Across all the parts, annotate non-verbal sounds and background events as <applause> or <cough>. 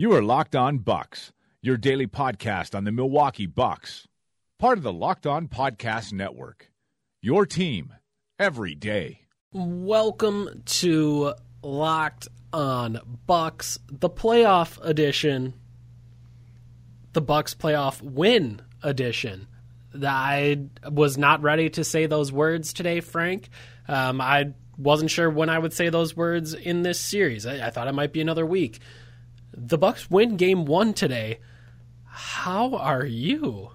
You are Locked On Bucks, your daily podcast on the Milwaukee Bucks, part of the Locked On Podcast Network. Your team every day. Welcome to Locked on Bucks, the playoff edition, the Bucks playoff win edition. I was not ready to say those words today, Frank. Um, I wasn't sure when I would say those words in this series. I, I thought it might be another week. The Bucks win Game One today. How are you?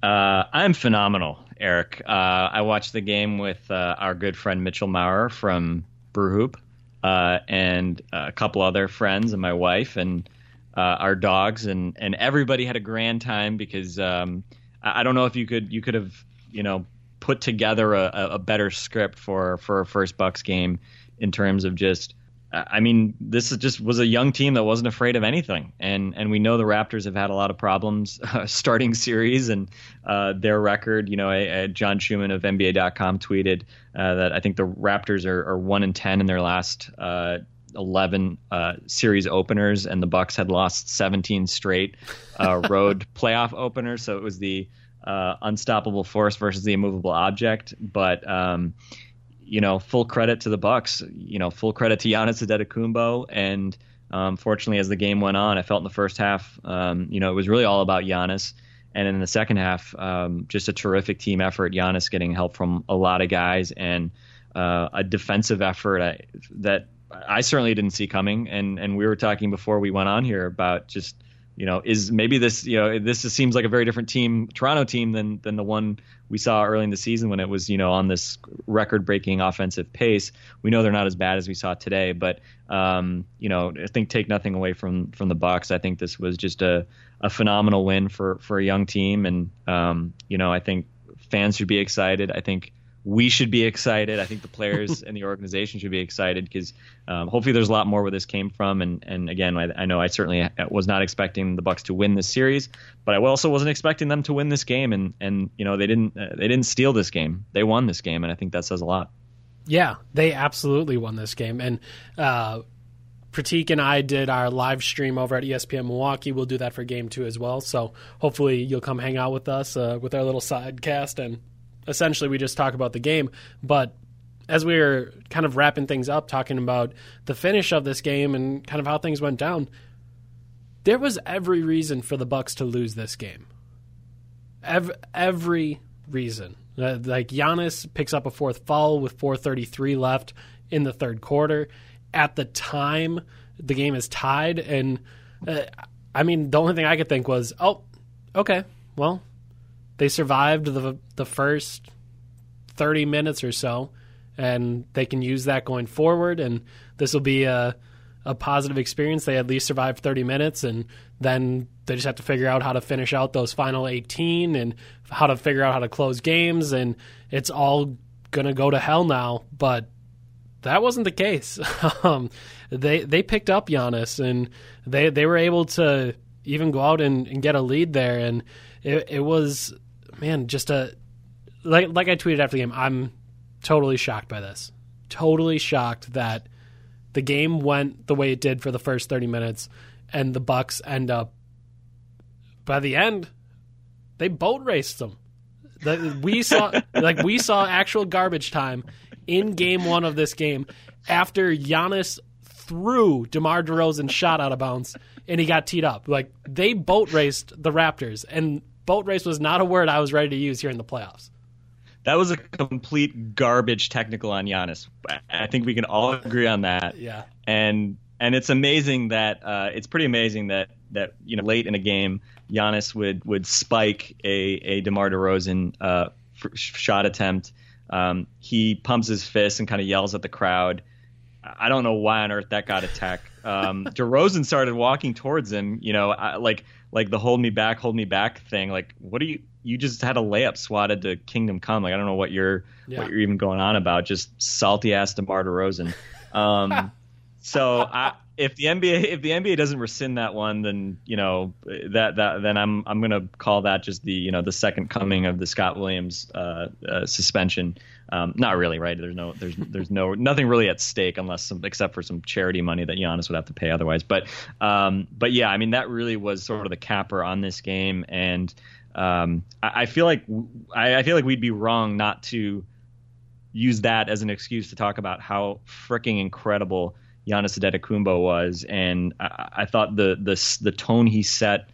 Uh, I'm phenomenal. Eric. Uh, I watched the game with uh, our good friend Mitchell Maurer from Brew Hoop uh, and a couple other friends and my wife and uh, our dogs and and everybody had a grand time because um, I, I, don't know if you could you could have you know put together a, a better script for for a first Bucks game in terms of just I mean, this is just was a young team that wasn't afraid of anything, and and we know the Raptors have had a lot of problems <laughs> uh, starting series, and uh, their record. You know, uh, John Schuhmann of NBA.com tweeted uh, that I think the Raptors are, are one and ten in their last uh, 11 uh, series openers, and the Bucks had lost 17 straight <laughs> road playoff openers. So it was the unstoppable force versus the immovable object, but. Um, you know, full credit to the Bucks. You know, full credit to Giannis Antetokounmpo. And um, fortunately, as the game went on, I felt in the first half, um, you know, it was really all about Giannis. And in the second half, um, just a terrific team effort. Giannis getting help from a lot of guys and uh, a defensive effort I, that I certainly didn't see coming. And and we were talking before we went on here about just you know, is maybe this, you know, this seems like a very different team, Toronto team than than the one we saw early in the season when it was, you know, on this record-breaking offensive pace. We know they're not as bad as we saw today, but um, you know, I think take nothing away from from the Bucks. I think this was just a a phenomenal win for for a young team, and um, you know, I think fans should be excited. I think we should be excited. I think the players <laughs> and the organization should be excited because um, hopefully there's a lot more where this came from. And and again, I, I, know I certainly was not expecting the Bucks to win this series, but I also wasn't expecting them to win this game. And and you know they didn't uh, they didn't steal this game. They won this game, and I think that says a lot. Yeah, they absolutely won this game, and. Uh, Pratik and I did our live stream over at ESPN Milwaukee. We'll do that for game two as well. So hopefully you'll come hang out with us uh, with our little sidecast and essentially we just talk about the game. But as we were kind of wrapping things up, talking about the finish of this game and kind of how things went down, there was every reason for the Bucks to lose this game. Every, every reason. Uh, like Giannis picks up a fourth foul with 4:33 left in the third quarter. At the time, the game is tied, and uh, I mean, the only thing I could think was, oh, okay, well, they survived the the first 30 minutes or so and they can use that going forward and this will be a a positive experience. They at least survived 30 minutes and then they just have to figure out how to finish out those final 18 and how to figure out how to close games and it's all going to go to hell now but that wasn't the case. <laughs> Um, they they picked up Giannis and they they were able to even go out and, and get a lead there and it, it was man, just a like like I tweeted after the game. I'm totally shocked by this. Totally shocked that the game went the way it did for the first 30 minutes, and the Bucks end up by the end they boat raced them. The, we saw <laughs> like we saw actual garbage time in game one of this game after Giannis threw DeMar DeRozan shot out of bounds and he got teed up. Like they boat raced the Raptors and boat race was not a word I was ready to use here in the playoffs. That was a complete garbage technical on Giannis. I think we can all agree on that. Yeah. And and it's amazing that uh, it's pretty amazing that that you know late in a game Giannis would would spike a a DeMar DeRozan uh, shot attempt. Um, he pumps his fist and kind of yells at the crowd. I don't know why on earth that got attacked. Um, <laughs> DeRozan started walking towards him, you know, I, like like the hold me back, hold me back thing. Like, what are you? You just had a layup swatted to Kingdom Come. Like, I don't know what you're yeah. what you're even going on about. Just salty ass DeMar DeRozan. Um, <laughs> so I, if the NBA if the NBA doesn't rescind that one, then you know that that then I'm I'm gonna call that just the you know the second coming of the Scott Williams uh, uh, suspension. Um, not really, right? There's no there's there's no nothing really at stake unless some except for some charity money that Giannis would have to pay otherwise. But um, but yeah, I mean that really was sort of the capper on this game, and um, I, I, feel like I, I feel like we'd be wrong not to use that as an excuse to talk about how freaking incredible Giannis Antetokounmpo was, and I, I thought the the the tone he set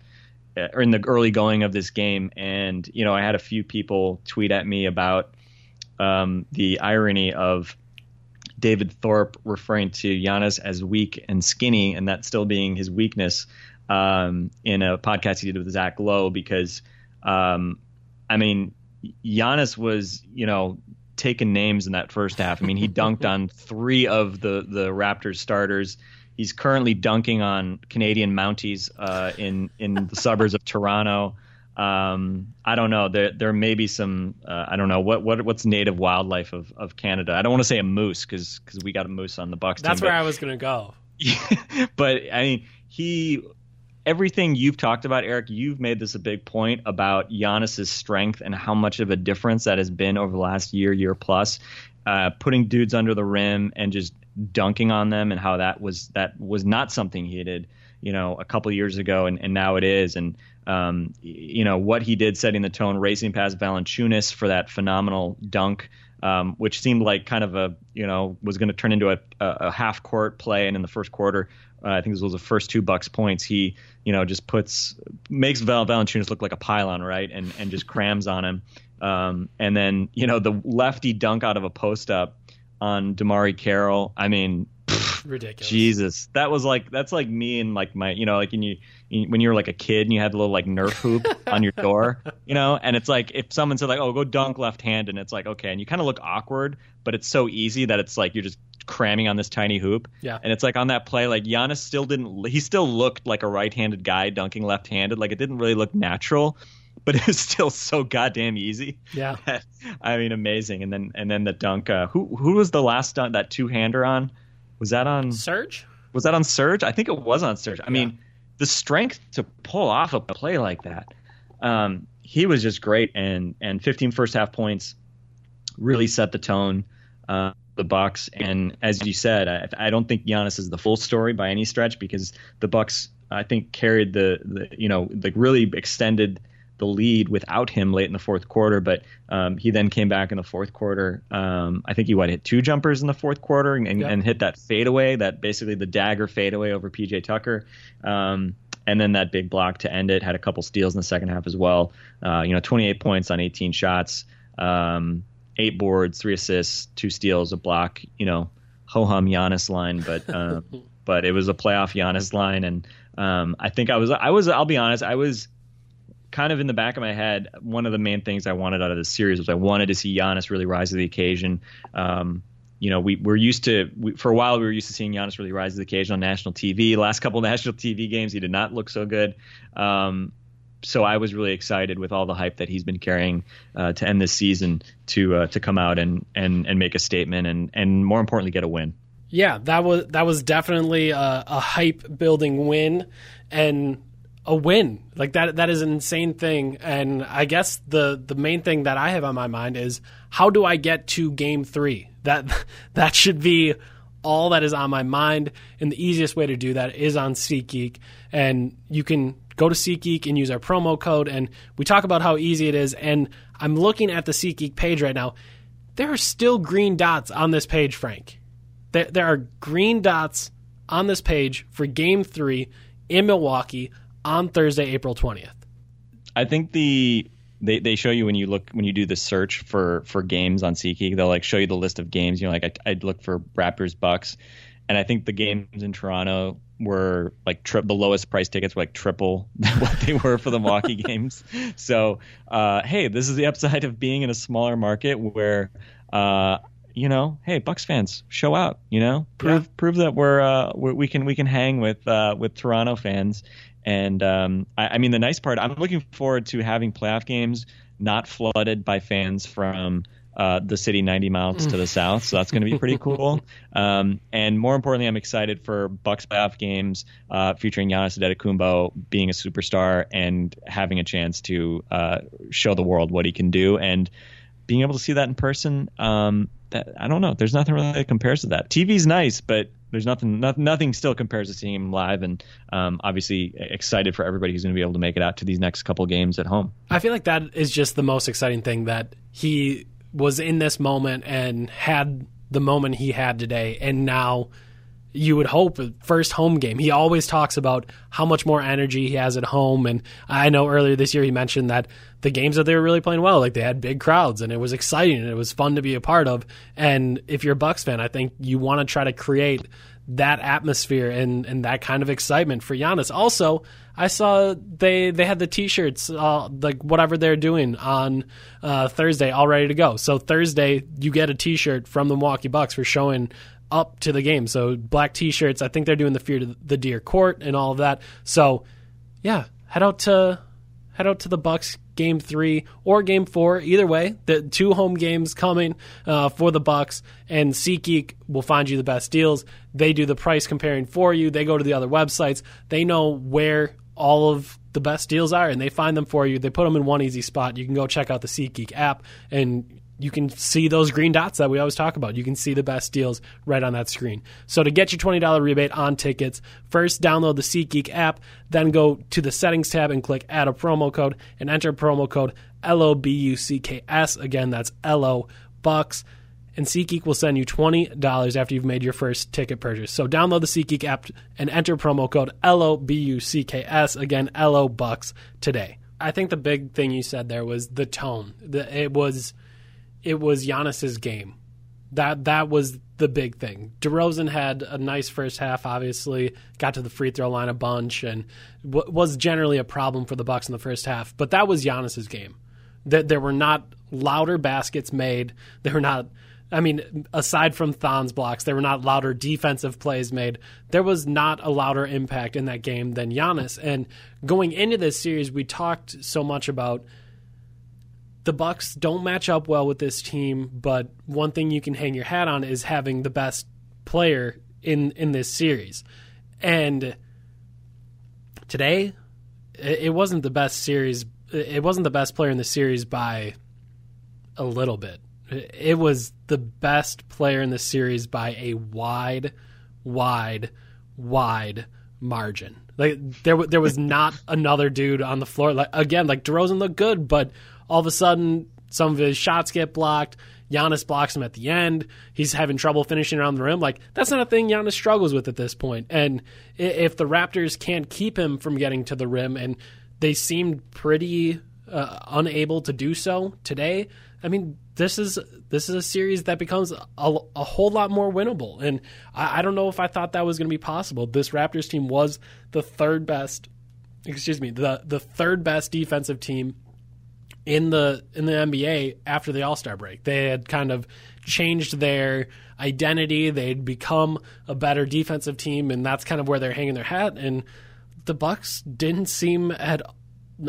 uh, in the early going of this game, and you know I had a few people tweet at me about um, the irony of David Thorpe referring to Giannis as weak and skinny, and that still being his weakness um, in a podcast he did with Zach Lowe, because um, I mean Giannis was you know taken names in that first half. I mean, he dunked on <laughs> three of the the Raptors starters. He's currently dunking on Canadian Mounties uh, in in the suburbs of Toronto. Um, I don't know. There there may be some. Uh, I don't know what what what's native wildlife of, of Canada. I don't want to say a moose because because we got a moose on the Bucks. That's team, where but, I was gonna go. <laughs> but I mean, he everything you've talked about, Eric, you've made this a big point about Giannis's strength and how much of a difference that has been over the last year, year plus. Uh, putting dudes under the rim and just dunking on them, and how that was that was not something he did, you know, a couple years ago, and, and now it is. And um, you know what he did, setting the tone, racing past Valanciunas for that phenomenal dunk. Um, which seemed like kind of a you know was going to turn into a, a, half court play, and in the first quarter, uh, I think this was the first two Bucks points. He you know, just puts makes Val Valanciunas look like a pylon, right? And and just crams on him. Um, and then you know the lefty dunk out of a post up on DeMarre Carroll. I mean, ridiculous. Jesus, that was like that's like me and like my you know like in you when you were like a kid and you had the little like Nerf hoop <laughs> on your door, you know, and it's like if someone said like oh go dunk left hand and it's like okay and you kind of look awkward, but it's so easy that it's like you're just cramming on this tiny hoop. Yeah. And it's like on that play, like Giannis still didn't. He still looked like a right-handed guy dunking left-handed. Like it didn't really look natural, but <laughs> it was still so goddamn easy. Yeah. <laughs> I mean, amazing. And then and then the dunk. Uh, who who was the last dunk that two-hander on? Was that on Serge? Was that on Serge? I think it was on Serge. I yeah. mean, the strength to pull off a play like that. Um, he was just great, and and 15 first half points really set the tone. Uh, the Bucks. And as you said, I, I, don't think Giannis is the full story by any stretch because the Bucks, I think, carried the, the you know like really extended the lead without him late in the fourth quarter. But um, he then came back in the fourth quarter. Um, I think he what hit two jumpers in the fourth quarter and, and, and, hit that fadeaway, that basically the dagger fadeaway over PJ Tucker. Um, and then that big block to end it. Had a couple steals in the second half as well. Uh, you know, 28 points on 18 shots. Um, eight boards, three assists, two steals, a block. You know, ho hum Giannis line, but uh, <laughs> but it was a playoff Giannis line, and um, I think I was I was I'll be honest, I was kind of in the back of my head. One of the main things I wanted out of this series was I wanted to see Giannis really rise to the occasion. Um, you know, we we're used to we, for a while we were used to seeing Giannis really rise to the occasion on national TV. Last couple <laughs> national TV games, he did not look so good. Um, so I was really excited with all the hype that he's been carrying uh, to end this season to uh, to come out and, and and make a statement and and more importantly get a win. Yeah, that was that was definitely a, a hype building win and a win. Like that that is an insane thing. And I guess the the main thing that I have on my mind is how do I get to game 3? That <laughs> that should be all that is on my mind and the easiest way to do that is on SeatGeek and you can go to SeatGeek and use our promo code. And we talk about how easy it is. And I'm looking at the SeatGeek page right now. There are still green dots on this page, Frank. There, there are green dots on this page for Game Three in Milwaukee on Thursday, April 20th. I think the they, they show you when you look when you do the search for for games on SeatGeek, they'll like show you the list of games. You know, like I, I'd look for Raptors Bucks, and I think the games in Toronto were like tri- the lowest price tickets were like triple <laughs> what they were for the Milwaukee <laughs> games. So uh, hey, this is the upside of being in a smaller market where uh, you know, hey, Bucks fans, show out. You know, prove yeah. prove that we're, uh, we're, we can we can hang with uh, with Toronto fans. And um, I, I mean, the nice part, I'm looking forward to having playoff games not flooded by fans from uh, the city 90 miles to the south. So that's going to be pretty cool. <laughs> Um, and more importantly, I'm excited for Bucks playoff games uh, featuring Giannis Antetokounmpo being a superstar and having a chance to uh, show the world what he can do. And being able to see that in person, um, that I don't know. There's nothing really that compares to that. TV's nice, but there's nothing, nothing, nothing still compares to seeing him live. And um, obviously excited for everybody who's going to be able to make it out to these next couple games at home. I feel like that is just the most exciting thing that he was in this moment and had the moment he had today, and now you would hope first home game. He always talks about how much more energy he has at home, and I know earlier this year he mentioned that the games that they were really playing well, like they had big crowds and it was exciting and it was fun to be a part of. And if you're a Bucks fan, I think you want to try to create that atmosphere and, and that kind of excitement for Giannis. Also, I saw they they had the T-shirts, uh, like whatever they're doing on uh, Thursday, all ready to go. So Thursday, you get a T-shirt from the Milwaukee Bucks for showing up to the game. So black T-shirts. I think they're doing the Fear to the Deer Court and all of that. So yeah, head out to head out to the Bucks game three or game four. Either way, the two home games coming uh, for the Bucks, and SeatGeek will find you the best deals. They do the price comparing for you. They go to the other websites. They know where all of the best deals are, and they find them for you. They put them in one easy spot. You can go check out the SeatGeek app and you can see those green dots that we always talk about. You can see the best deals right on that screen. So to get your $20 rebate on tickets, first download the SeatGeek app, then go to the settings tab and click add a promo code and enter promo code LOBUCKS. Again, that's LO Bucks. And SeatGeek will send you $20 after you've made your first ticket purchase. So download the SeatGeek app and enter promo code LOBUCKS. Again, LO Bucks today. I think the big thing you said there was the tone. It was it was Giannis's game. That that was the big thing. DeRozan had a nice first half. Obviously, got to the free throw line a bunch, and w- was generally a problem for the Bucks in the first half. But that was Giannis's game. That there were not louder baskets made. There were not. I mean, aside from Thon's blocks, there were not louder defensive plays made. There was not a louder impact in that game than Giannis. And going into this series, we talked so much about the Bucks don't match up well with this team, but one thing you can hang your hat on is having the best player in in this series. And today, it wasn't the best series. It wasn't the best player in the series by a little bit. It was the best player in the series by a wide, wide, wide margin. Like there, there was not another dude on the floor. Like again, like DeRozan looked good, but all of a sudden some of his shots get blocked. Giannis blocks him at the end. He's having trouble finishing around the rim. Like that's not a thing Giannis struggles with at this point. And if the Raptors can't keep him from getting to the rim, and they seemed pretty uh, unable to do so today, I mean this is this is a series that becomes a, a whole lot more winnable. And I, I don't know if I thought that was going to be possible. This Raptors team was the third best. Excuse me, the the third best defensive team in the in the NBA after the All Star break. They had kind of changed their identity. They'd become a better defensive team, and that's kind of where they're hanging their hat. And the Bucks didn't seem at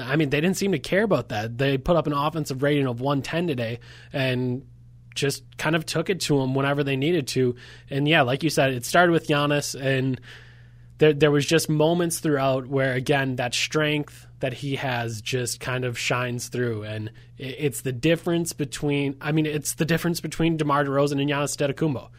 I mean, they didn't seem to care about that. They put up an offensive rating of 110 today, and just kind of took it to them whenever they needed to. And yeah, like you said, it started with Giannis, and there there was just moments throughout where again that strength that he has just kind of shines through, and it's the difference between. I mean, it's the difference between DeMar DeRozan and Giannis Antetokounmpo.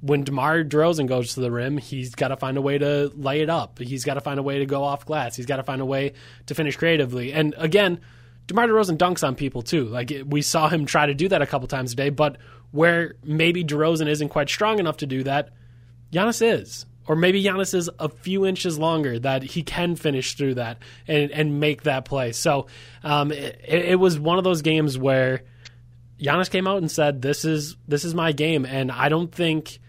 When DeMar DeRozan goes to the rim, he's got to find a way to lay it up. He's got to find a way to go off glass. He's got to find a way to finish creatively. And again, DeMar DeRozan dunks on people too. Like we saw him try to do that a couple times today, but where maybe DeRozan isn't quite strong enough to do that, Giannis is or maybe Giannis is a few inches longer that he can finish through that and, and make that play. So um, it, it, was one of those games where Giannis came out and said, "This is this is my game," and I don't think.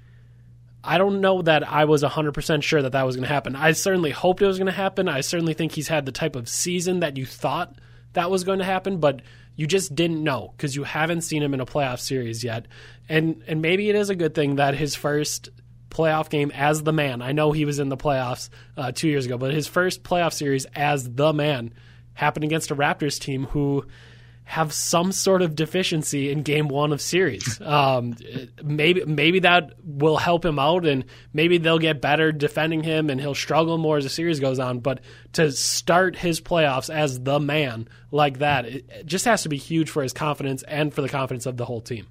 I don't know that I was 100% sure that that was going to happen. I certainly hoped it was going to happen. I certainly think he's had the type of season that you thought that was going to happen, but you just didn't know because you haven't seen him in a playoff series yet. And and maybe it is a good thing that his first playoff game as the man. I know he was in the playoffs uh, two years ago, but his first playoff series as the man happened against a Raptors team who have some sort of deficiency in game one of series. <laughs> Um, maybe maybe that will help him out, and maybe they'll get better defending him, and he'll struggle more as the series goes on. But to start his playoffs as the man like that, it just has to be huge for his confidence and for the confidence of the whole team.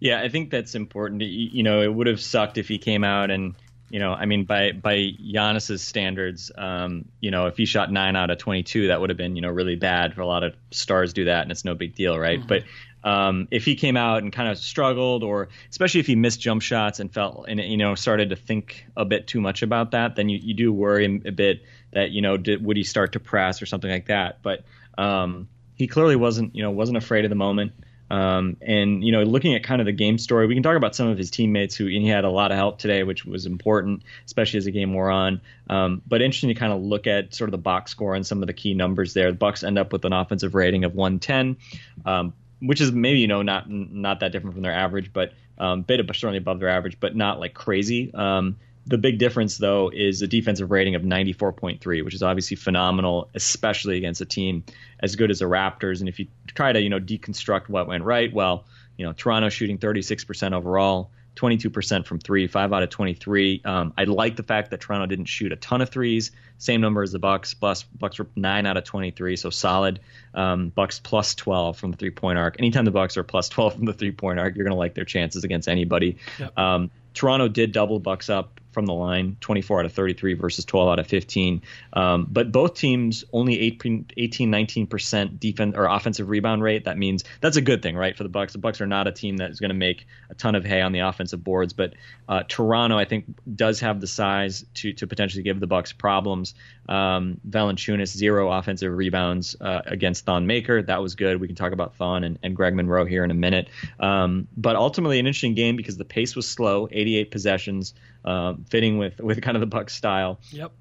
Yeah, I think that's important. You know, it would have sucked if he came out and you know, I mean, by by Giannis's standards, um, you know, if he shot nine out of twenty two, that would have been you know really bad for a lot of stars do that, and it's no big deal, right? Mm-hmm. But um, if he came out and kind of struggled, or especially if he missed jump shots and felt and you know started to think a bit too much about that, then you, you do worry a bit that you know did, would he start to press or something like that. But um, he clearly wasn't you know wasn't afraid of the moment. Um, and you know, looking at kind of the game story, we can talk about some of his teammates who he had a lot of help today, which was important, especially as the game wore on. Um, but interesting to kind of look at sort of the box score and some of the key numbers there. The Bucks end up with an offensive rating of 110, um, which is maybe you know not not that different from their average, but um, bit of certainly above their average, but not like crazy. Um, the big difference, though, is a defensive rating of 94.3, which is obviously phenomenal, especially against a team as good as the Raptors. And if you try to, you know, deconstruct what went right, well, you know, Toronto shooting 36% overall, 22% from three, five out of 23. Um, I like the fact that Toronto didn't shoot a ton of threes. Same number as the Bucks. Plus, Bucks were nine out of 23, so solid. Um, Bucks plus 12 from the three point arc. Anytime the Bucks are plus 12 from the three point arc, you're going to like their chances against anybody. Yep. Um, Toronto did double Bucks up from the line, 24 out of 33 versus 12 out of 15. Um, but both teams only 18, 18 19% defense or offensive rebound rate. That means that's a good thing, right? For the Bucks, the Bucks are not a team that is going to make a ton of hay on the offensive boards, but uh, Toronto, I think, does have the size to to potentially give the Bucks problems. Um, Valanciunas zero offensive rebounds uh, against Thon Maker. That was good. We can talk about Thon and, and Greg Monroe here in a minute. Um, but ultimately, an interesting game because the pace was slow, 88 possessions uh, fitting with with kind of the Bucks style. Yep.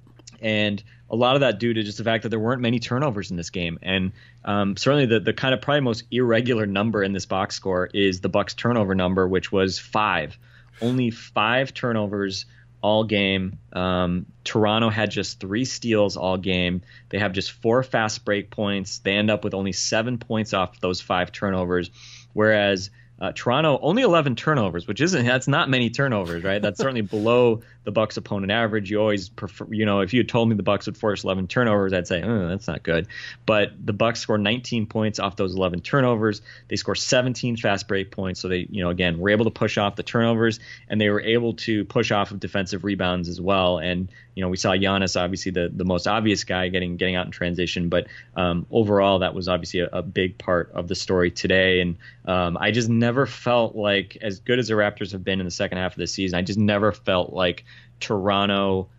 And a lot of that due to just the fact that there weren't many turnovers in this game, and um, certainly the the kind of probably most irregular number in this box score is the Bucks turnover number, which was five. Only five turnovers all game. Um, Toronto had just three steals all game. They have just four fast break points. They end up with only seven points off those five turnovers, whereas uh, Toronto only 11 turnovers, which isn't that's not many turnovers, right? That's certainly <laughs> below the Bucks' opponent average. You always prefer, you know, if you had told me the Bucks would force 11 turnovers, I'd say, oh, that's not good. But the Bucks score 19 points off those 11 turnovers. They score 17 fast break points, so they, you know, again, were able to push off the turnovers, and they were able to push off of defensive rebounds as well. And you know, we saw Giannis, obviously the the most obvious guy, getting getting out in transition, but um, overall, that was obviously a, a, big part of the story today. And um, I just never felt like, as good as the Raptors have been in the second half of the season, I just never felt like Toronto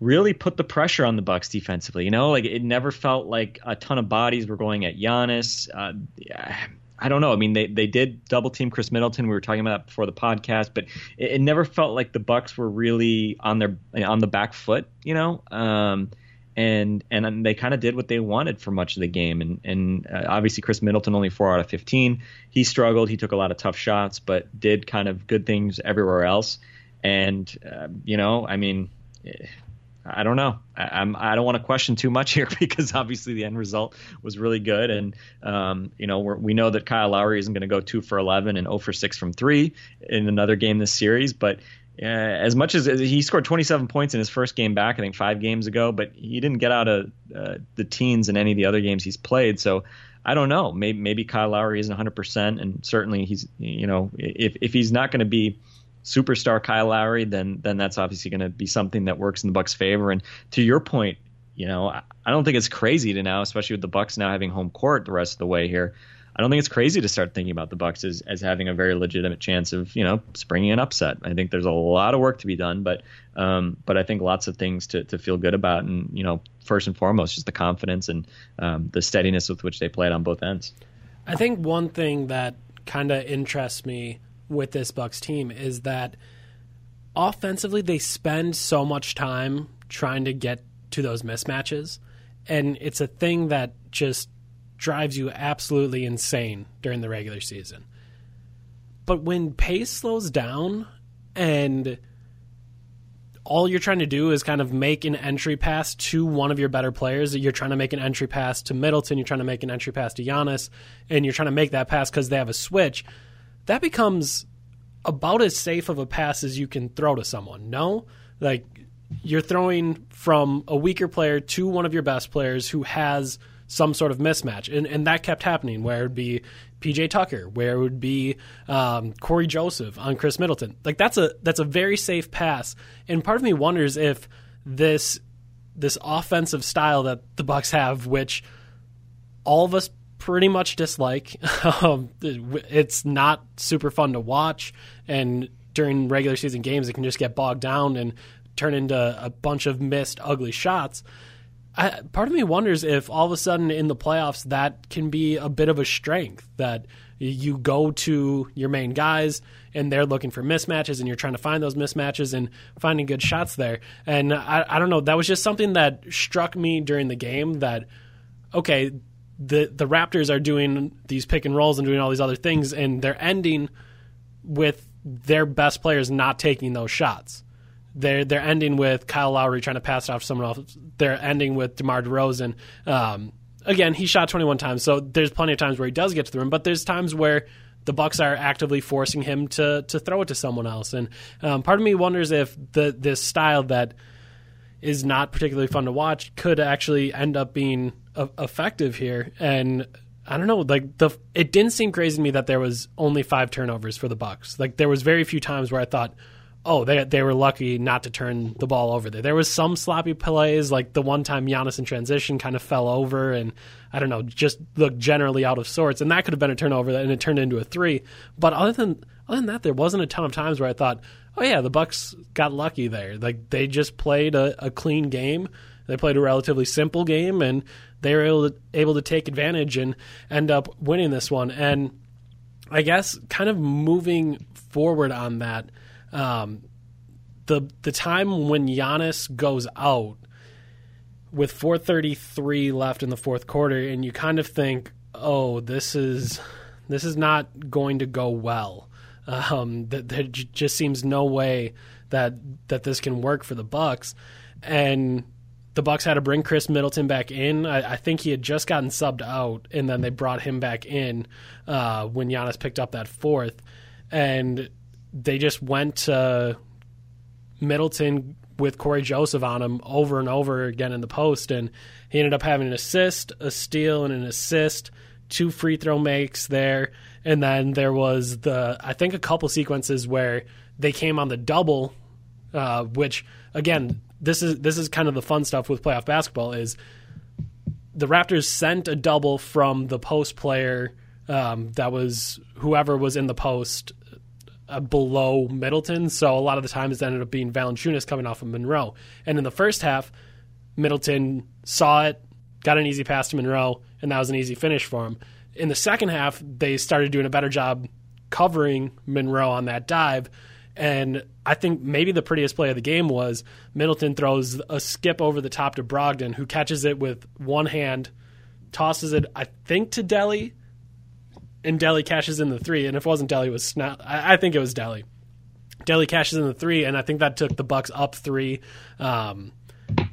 really put the pressure on the Bucks defensively. You know, like it never felt like a ton of bodies were going at Giannis. Uh, I don't know. I mean, they, they did double team Khris Middleton. We were talking about that before the podcast, but it, it never felt like the Bucks were really on their on the back foot. You know, um, and and they kind of did what they wanted for much of the game. And and uh, obviously Khris Middleton only four out of fifteen. He struggled. He took a lot of tough shots, but did kind of good things everywhere else. And uh, you know, I mean. I don't know. I, I'm I don't want to question too much here <laughs> because obviously the end result was really good, and um, you know we know that Kyle Lowry isn't going to go two for 11 and 0 for six from three in another game this series, but uh, as much as he scored 27 points in his first game back, I think five games ago, but he didn't get out of uh, the teens in any of the other games he's played. So I don't know. Maybe maybe Kyle Lowry isn't 100, percent and certainly he's you know if if he's not going to be superstar Kyle Lowry, then then that's obviously going to be something that works in the Bucks' favor. And to your point, you know, I don't think it's crazy to now, especially with the Bucks now having home court the rest of the way here. I don't think it's crazy to start thinking about the Bucks as, as having a very legitimate chance of you know springing an upset. I think there's a lot of work to be done, but um, but I think lots of things to, to feel good about, and you know first and foremost just the confidence and um, the steadiness with which they played on both ends. I think one thing that kind of interests me with this Bucks team is that offensively they spend so much time trying to get to those mismatches and it's a thing that just drives you absolutely insane during the regular season. But when pace slows down and all you're trying to do is kind of make an entry pass to one of your better players. You're trying to make an entry pass to Middleton. You're trying to make an entry pass to Giannis, and you're trying to make that pass because they have a switch. That becomes about as safe of a pass as you can throw to someone. No, like you're throwing from a weaker player to one of your best players who has some sort of mismatch, and and that kept happening where it would be PJ Tucker, where it would be um, Cory Joseph on Khris Middleton. Like that's a that's a very safe pass, and part of me wonders if this this offensive style that the Bucks have, which all of us pretty much dislike. <laughs> Um, it's not super fun to watch, and during regular season games, it can just get bogged down and turn into a bunch of missed, ugly shots. I, part of me wonders if all of a sudden in the playoffs that can be a bit of a strength that you go to your main guys and they're looking for mismatches and you're trying to find those mismatches and finding good shots there. And I, I don't know, that was just something that struck me during the game that okay, the the Raptors are doing these pick and rolls and doing all these other things and they're ending with their best players not taking those shots. They're they're ending with Kyle Lowry trying to pass it off to someone else. They're ending with DeMar DeRozan. Um, again, he shot 21 times, so there's plenty of times where he does get to the rim, but there's times where the Bucks are actively forcing him to to throw it to someone else. And um, part of me wonders if the this style that is not particularly fun to watch could actually end up being a- effective here. And I don't know, like the it didn't seem crazy to me that there was only five turnovers for the Bucks. Like there was very few times where I thought oh, they they were lucky not to turn the ball over there. There was some sloppy plays, like the one time Giannis in transition kind of fell over and I don't know, just looked generally out of sorts, and that could have been a turnover and it turned into a three. But other than other than that, there wasn't a ton of times where I thought, oh yeah, the Bucks got lucky there. Like they just played a, a clean game. They played a relatively simple game, and they were able to, able to take advantage and end up winning this one. And I guess kind of moving forward on that um, the the time when Giannis goes out with 4:33 left in the fourth quarter, and you kind of think, "Oh, this is this is not going to go well." Um, that there just seems no way that that this can work for the Bucks, and the Bucks had to bring Khris Middleton back in. I, I, think he had just gotten subbed out, and then they brought him back in uh, when Giannis picked up that fourth, and they just went to Middleton with Cory Joseph on him over and over again in the post, and he ended up having an assist, a steal, and an assist, two free throw makes there, and then there was the I think a couple sequences where they came on the double, uh, which again this is this is kind of the fun stuff with playoff basketball is the Raptors sent a double from the post player um, that was whoever was in the post uh, below Middleton. So a lot of the times ended up being Valanciunas coming off of Monroe. And in the first half, Middleton saw it, got an easy pass to Monroe, and that was an easy finish for him. In the second half, they started doing a better job covering Monroe on that dive. And I think maybe the prettiest play of the game was Middleton throws a skip over the top to Brogdon, who catches it with one hand, tosses it, I think, to Delly, and Delly cashes in the three. And if it wasn't Delly, it was Snap. I, I think it was Delly. Delly cashes in the three, and I think that took the Bucks up three. Um,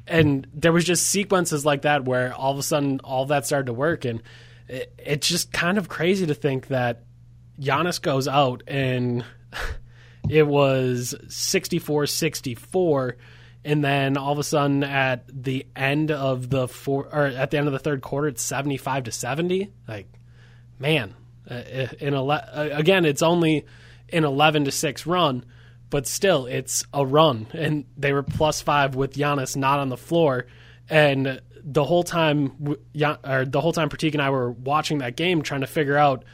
and there was just sequences like that where all of a sudden all that started to work, and it, it's just kind of crazy to think that Giannis goes out and <laughs> it was 64-64 and then all of a sudden at the end of the four or at the end of the third quarter it's 75 to 70 like man in ele- uh, again, it's only an eleven to six run, but still, it's a run, and they were plus five with Giannis not on the floor, and the whole time, or the whole time, Pratik and I were watching that game, trying to figure out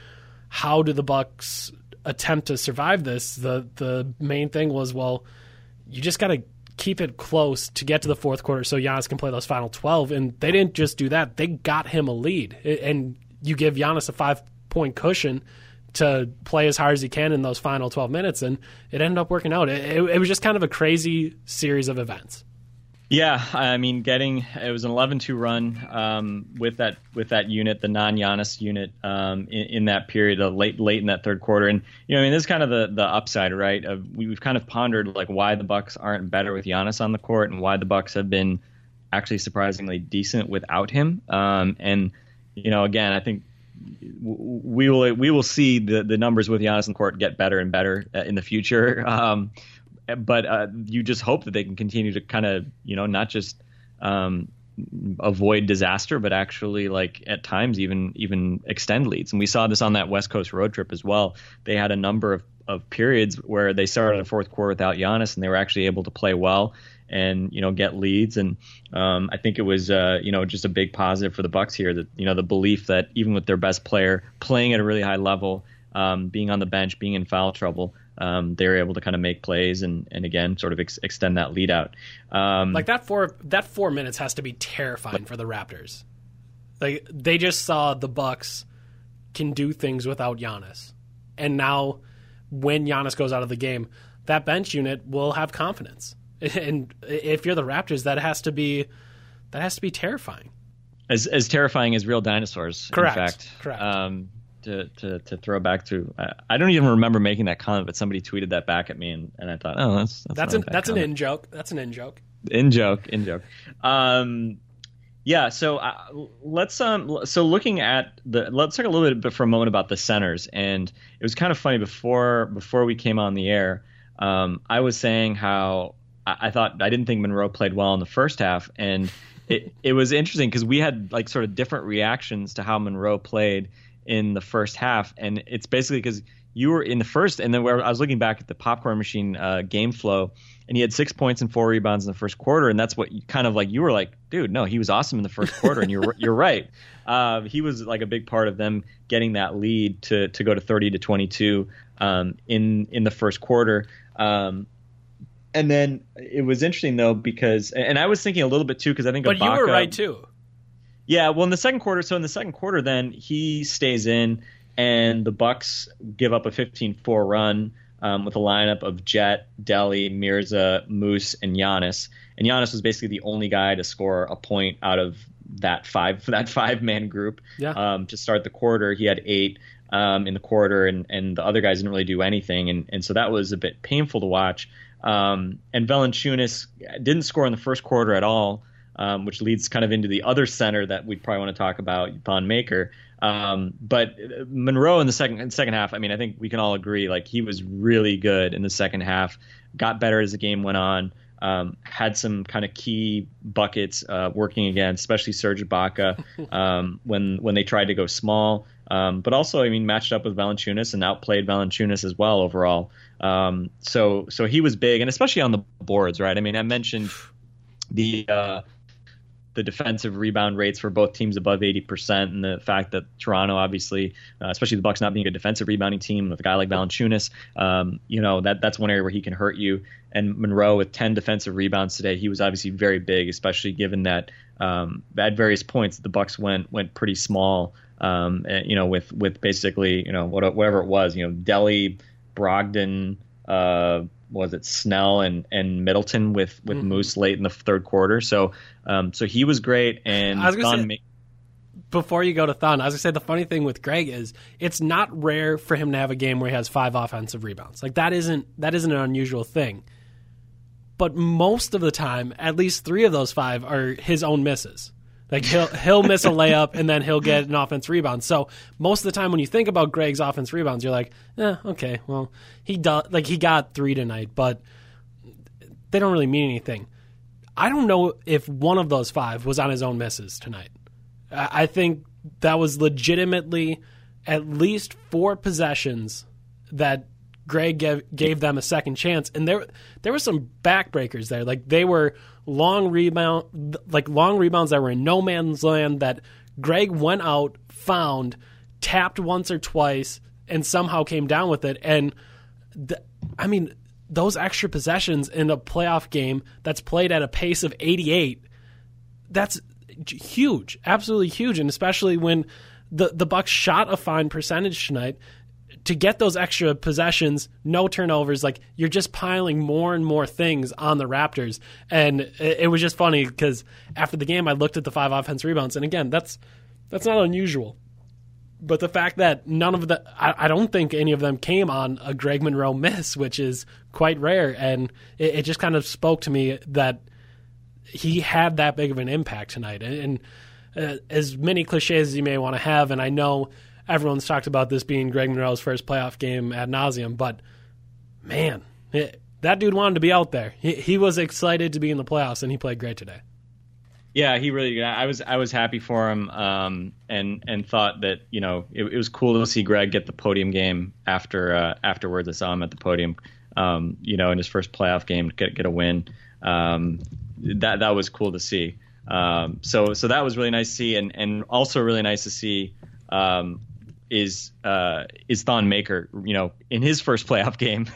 how do the Bucks attempt to survive this. The the main thing was, well, you just got to keep it close to get to the fourth quarter so Giannis can play those final 12. And they didn't just do that, they got him a lead. And you give Giannis a five point cushion to play as hard as he can in those final 12 minutes, and it ended up working out. It, it, it, was just kind of a crazy series of events. Yeah, I mean, getting it was an 11-2 run um, with that with that unit, the non-Giannis unit, um, in, in, that period, uh, late late in that third quarter, and you know, I mean, this is kind of the the upside, right? Of, we, have kind of pondered like why the Bucks aren't better with Giannis on the court, and why the Bucks have been actually surprisingly decent without him. Um, and you know, again, I think we will we will see the the numbers with Giannis the court get better and better uh, in the future. <laughs> Um, but uh, you just hope that they can continue to kind of you know not just um, avoid disaster, but actually like at times even even extend leads. And we saw this on that West Coast road trip as well. They had a number of, of periods where they started a fourth quarter without Giannis, and they were actually able to play well and you know get leads. And um, I think it was uh, you know just a big positive for the Bucks here that you know the belief that even with their best player playing at a really high level, um, being on the bench, being in foul trouble, um, they were able to kind of make plays and, and again sort of ex- extend that lead out. Um, like that four that four minutes has to be terrifying for the Raptors. Like they just saw the Bucks can do things without Giannis, and now when Giannis goes out of the game, that bench unit will have confidence. <laughs> And if you're the Raptors, that has to be that has to be terrifying. As as terrifying as real dinosaurs. Correct. In fact, correct. Um, to, to, to throw back to. I don't even remember making that comment, but somebody tweeted that back at me, and, and I thought, oh, that's that's, that's an that's comment. an in joke. That's an in joke. In joke, in joke. Um, yeah. So uh, let's um. So looking at the, let's talk a little bit for a moment about the centers, and it was kind of funny before before we came on the air. Um, I was saying how I, I thought I didn't think Monroe played well in the first half, and it <laughs> it was interesting because we had like sort of different reactions to how Monroe played in the first half, and it's basically because you were in the first, and then where I was looking back at the popcorn machine uh, game flow, and he had six points and four rebounds in the first quarter, and that's what you, kind of like you were like, dude, no, he was awesome in the first quarter, and you're <laughs> you're right. Uh, he was like a big part of them getting that lead to to go to 30 to 22 um, in in the first quarter. Um, and then it was interesting though because, and I was thinking a little bit too because I think, but Ibaka, you were right too. Yeah, well, in the second quarter, so in the second quarter, then he stays in, and the Bucks give up a 15-4 run um, with a lineup of Jet, Delly, Mirza, Moose, and Giannis. And Giannis was basically the only guy to score a point out of that five <laughs> that five man group. Yeah. Um, to start the quarter, he had eight um, in the quarter, and and the other guys didn't really do anything, and and so that was a bit painful to watch. Um, and Valanciunas didn't score in the first quarter at all um, which leads kind of into the other center that we probably want to talk about, Thon Maker. Um, but Monroe in the second in second half, I mean, I think we can all agree, like he was really good in the second half. Got better as the game went on. Um, had some kind of key buckets uh, working again, especially Serge Ibaka <laughs> um, when when they tried to go small. Um, but also, I mean, matched up with Valanciunas and outplayed Valanciunas as well overall. Um, so so he was big, and especially on the boards, right? I mean, I mentioned the uh, the defensive rebound rates for both teams above 80%, and the fact that Toronto, obviously, uh, especially the Bucks not being a defensive rebounding team with a guy like Valanciunas, um, you know that that's one area where he can hurt you. And Monroe with 10 defensive rebounds today, he was obviously very big, especially given that um, at various points the Bucks went went pretty small. Um, you know, with with basically you know whatever it was, you know, Delly, Brogdon. Uh, was it Snell and and Middleton with with mm-hmm. Moose late in the third quarter. So um, so he was great. And was Thon say, ma- before you go to Thon, I was gonna say the funny thing with Greg is it's not rare for him to have a game where he has five offensive rebounds. Like that isn't that isn't an unusual thing. But most of the time, at least three of those five are his own misses. Like he'll he'll miss a layup and then he'll get an offense rebound. So most of the time when you think about Greg's offense rebounds, you're like, eh, okay, well he does like he got three tonight, but they don't really mean anything. I don't know if one of those five was on his own misses tonight. I think that was legitimately at least four possessions that Greg gave, gave them a second chance, and there there were some backbreakers there. Like they were long rebound, like long rebounds that were in no man's land that Greg went out, found, tapped once or twice, and somehow came down with it. And I mean, those extra possessions in a playoff game that's played at a pace of 88, that's huge, absolutely huge, and especially when the the Bucks shot a fine percentage tonight to get those extra possessions, no turnovers, like you're just piling more and more things on the Raptors. And it, it was just funny because after the game, I looked at the five offense rebounds, and again, that's that's not unusual. But the fact that none of the, I, I don't think any of them came on a Greg Monroe miss, which is quite rare, and it, it just kind of spoke to me that he had that big of an impact tonight. And, and uh, as many cliches as you may want to have, and I know everyone's talked about this being Greg Monroe's first playoff game ad nauseum, but man, it, that dude wanted to be out there. He, he was excited to be in the playoffs, and he played great today. Yeah, he really. I was I was happy for him, um, and and thought that you know it, it, was cool to see Greg get the podium game after uh, afterwards. I saw him at the podium, um, you know, in his first playoff game, get get a win. Um, that that was cool to see. Um, so so that was really nice to see, and and also really nice to see um, is uh, is Thon Maker. You know, in his first playoff game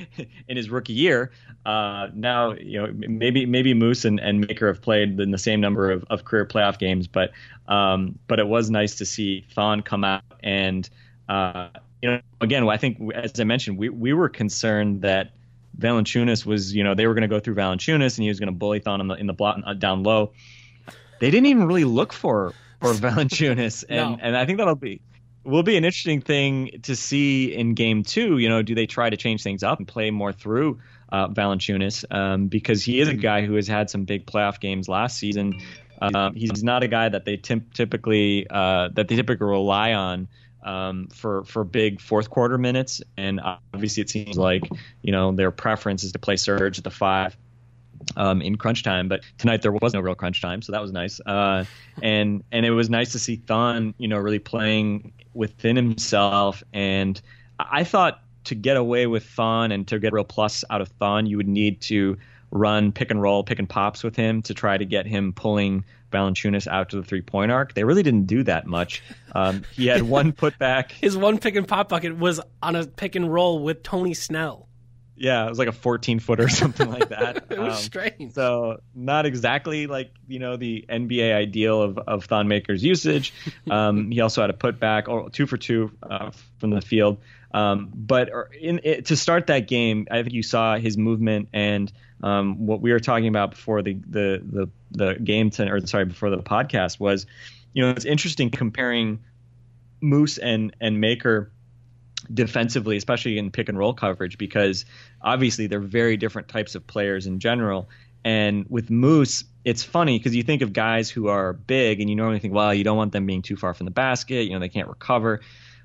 <laughs> in his rookie year. Uh, now, you know, maybe maybe Moose and, and Maker have played in the same number of, of career playoff games, but um, but it was nice to see Thon come out and uh, you know, again, I think as I mentioned, we we were concerned that Valanciunas was, you know, they were going to go through Valanciunas and he was going to bully Thon in the in the block uh, down low. They didn't even really look for for <laughs> Valanciunas, and no. and I think that'll be will be an interesting thing to see in game two. You know, do they try to change things up and play more through uh, Valanciunas um, because he is a guy who has had some big playoff games last season. Um, he's not a guy that they typically uh, that they typically rely on um, for for big fourth quarter minutes, and obviously it seems like you know their preference is to play Serge at the five um, in crunch time. But tonight there was no real crunch time, so that was nice. Uh, <laughs> and and it was nice to see Thon, you know, really playing within himself. And I thought to get away with Thon and to get real plus out of Thon, you would need to run pick and roll, pick and pops with him to try to get him pulling Valanciunas out to the three point arc. They really didn't do that much. Um, he had one <laughs> putback. His one pick and pop bucket was on a pick and roll with Tony Snell. Yeah, it was like a 14 footer or <laughs> something like that. it was um, strange. So not exactly like you know the NBA ideal of of Thon Maker's usage. <laughs> Um, he also had a putback, or two for two uh, from the field. Um, but in, it, to start that game, I think you saw his movement and um, what we were talking about before the the the, the game to, or sorry before the podcast was, you know, it's interesting comparing Moose and and Maker defensively, especially in pick and roll coverage, because obviously they're very different types of players in general. And with Moose, it's funny because you think of guys who are big and you normally think, well, you don't want them being too far from the basket. You know, they can't recover.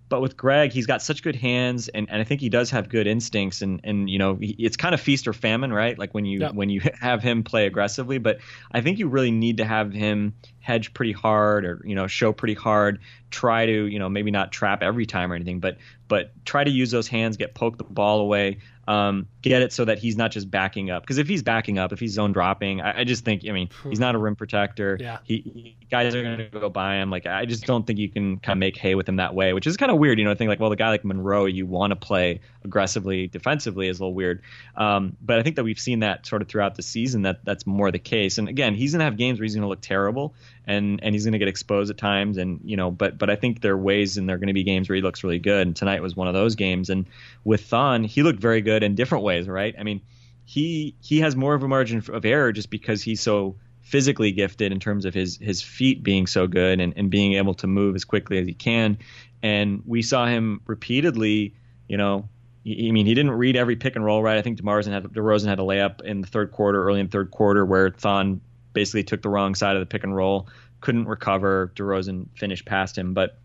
But with Greg, he's got such good hands, and, and I think he does have good instincts, and and you know he, it's kind of feast or famine, right? Like when you when you <laughs> have him play aggressively, but I think you really need to have him hedge pretty hard, or you know show pretty hard, try to you know maybe not trap every time or anything, but but try to use those hands, get poke the ball away, um, get it so that he's not just backing up. Because if he's backing up, if he's zone dropping, I, I just think, I mean, he's not a rim protector. Yeah. He, he guys are going to go by him. Like I just don't think you can kind of make hay with him that way, which is kind of weird. You know, I think like, well, the guy like Monroe, you want to play aggressively defensively is a little weird. Um, but I think that we've seen that sort of throughout the season that that's more the case. And again, he's going to have games where he's going to look terrible and and he's going to get exposed at times. And you know, but but I think there are ways and there are going to be games where he looks really good. And tonight was one of those games. And with Thon, he looked very good in different ways, right? I mean, he he has more of a margin of error just because he's so physically gifted in terms of his his feet being so good and, and being able to move as quickly as he can. And we saw him repeatedly, you know, I mean, he didn't read every pick and roll right. I think DeMarson had DeRozan had a layup in the third quarter, early in the third quarter, where Thon basically took the wrong side of the pick and roll, couldn't recover. DeRozan finished past him, but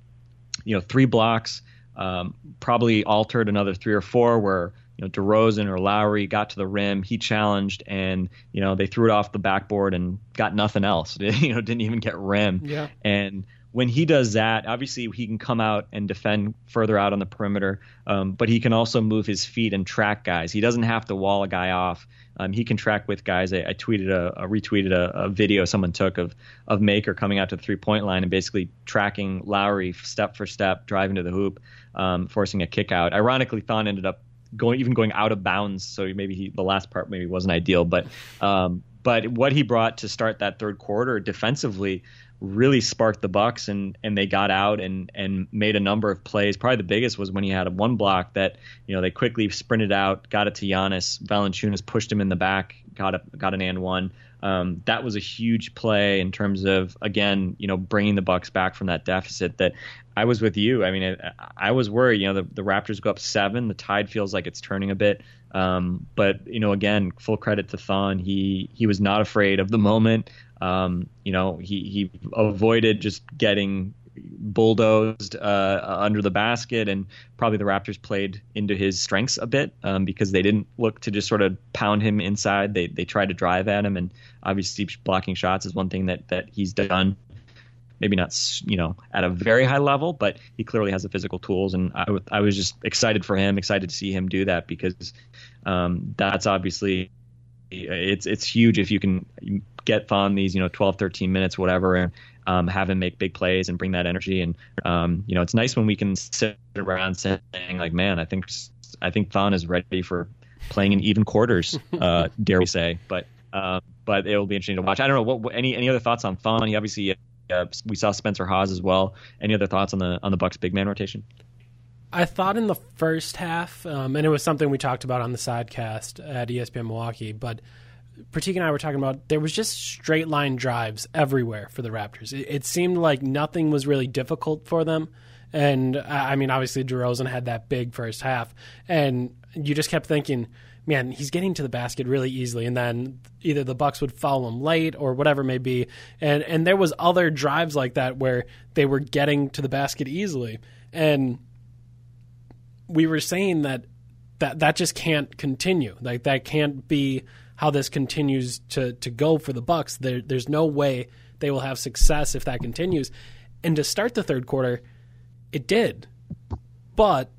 you know, three blocks, um, probably altered another three or four where you know DeRozan or Lowry got to the rim, he challenged, and you know they threw it off the backboard and got nothing else. <laughs> you know, didn't even get rim. Yeah. And when he does that, obviously he can come out and defend further out on the perimeter, um, but he can also move his feet and track guys. He doesn't have to wall a guy off. Um, he can track with guys. I, I tweeted a, a retweeted a, a, video someone took of of Maker coming out to the three point line and basically tracking Lowry step for step, driving to the hoop, um, forcing a kick out. Ironically, Thon ended up going even going out of bounds. So maybe he, the last part maybe wasn't ideal, but um, but what he brought to start that third quarter defensively really sparked the Bucks and and they got out and and made a number of plays. Probably the biggest was when he had a one block that you know they quickly sprinted out, got it to Giannis. Valanciunas pushed him in the back, got a got an and one. Um, that was a huge play in terms of again you know bringing the Bucks back from that deficit. That I was with you. I mean I, I was worried. You know the, the Raptors go up seven. The tide feels like it's turning a bit. Um, but you know, again, full credit to Thon. He he was not afraid of the moment. Um, you know, he he avoided just getting bulldozed uh, under the basket, and probably the Raptors played into his strengths a bit um, because they didn't look to just sort of pound him inside. They they tried to drive at him, and obviously blocking shots is one thing that that he's done. Maybe not, you know, at a very high level, but he clearly has the physical tools, and I was just excited for him, excited to see him do that because um, that's obviously it's it's huge if you can get Thon these you know 12, 13 minutes, whatever, and um, have him make big plays and bring that energy. And um, you know, it's nice when we can sit around saying like, man, I think I think Thon is ready for playing in even quarters, <laughs> uh, dare we say? But uh, but it will be interesting to watch. I don't know what, what any any other thoughts on Thon. He obviously uh, we saw Spencer Hawes as well. Any other thoughts on the on the Bucks big man rotation? I thought in the first half, um, and it was something we talked about on the sidecast at ESPN Milwaukee, but Pratik and I were talking about there was just straight line drives everywhere for the Raptors. It, it seemed like nothing was really difficult for them. And I mean, obviously, DeRozan had that big first half, and you just kept thinking, man, he's getting to the basket really easily, and then either the Bucks would foul him late or whatever it may be, and and there was other drives like that where they were getting to the basket easily, and we were saying that that that just can't continue. Like that can't be how this continues to to go for the Bucks. There, there's no way they will have success if that continues. And to start the third quarter, it did, but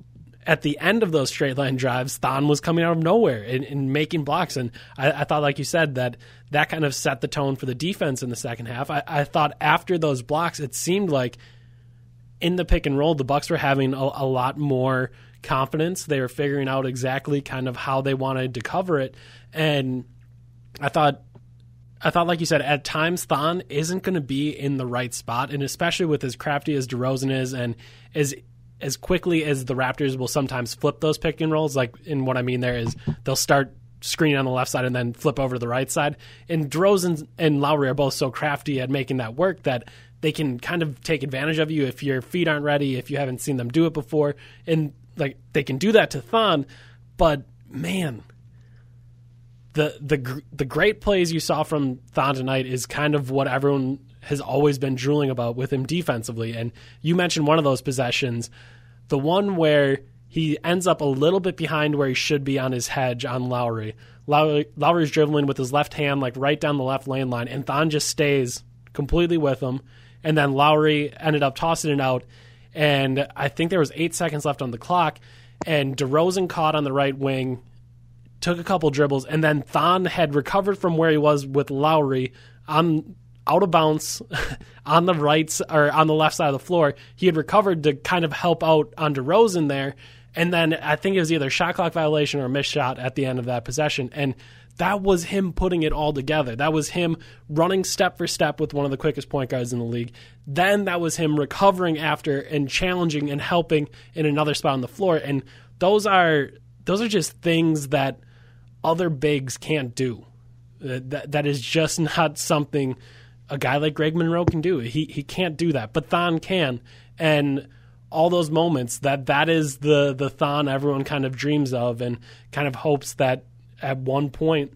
at the end of those straight line drives, Thon was coming out of nowhere and, and making blocks. And I, I, thought, like you said, that that kind of set the tone for the defense in the second half. I, I, thought after those blocks, it seemed like in the pick and roll, the Bucks were having a, a lot more confidence. They were figuring out exactly kind of how they wanted to cover it, and I thought. I thought, like you said, at times Thon isn't going to be in the right spot, and especially with as crafty as DeRozan is, and as as quickly as the Raptors will sometimes flip those pick and rolls. Like, and what I mean there is they'll start screening on the left side and then flip over to the right side. And DeRozan and Lowry are both so crafty at making that work that they can kind of take advantage of you if your feet aren't ready, if you haven't seen them do it before. And like they can do that to Thon, but man, the the the great plays you saw from Thon tonight is kind of what everyone has always been drooling about with him defensively. And you mentioned one of those possessions, the one where he ends up a little bit behind where he should be on his hedge on Lowry. Lowry Lowry's dribbling with his left hand like right down the left lane line, and Thon just stays completely with him. And then Lowry ended up tossing it out and I think there was eight seconds left on the clock, and DeRozan caught on the right wing, took a couple dribbles, and then Thon had recovered from where he was with Lowry on out of bounds <laughs> on the right or on the left side of the floor. He had recovered to kind of help out on DeRozan there, and then I think it was either shot clock violation or a missed shot at the end of that possession, and that was him putting it all together. That was him running step for step with one of the quickest point guards in the league. Then that was him recovering after and challenging and helping in another spot on the floor. And those are those are just things that other bigs can't do. That that is just <laughs> not something a guy like Greg Monroe can do. He he can't do that, but Thon can. And all those moments that that is the the Thon everyone kind of dreams of and kind of hopes that at one point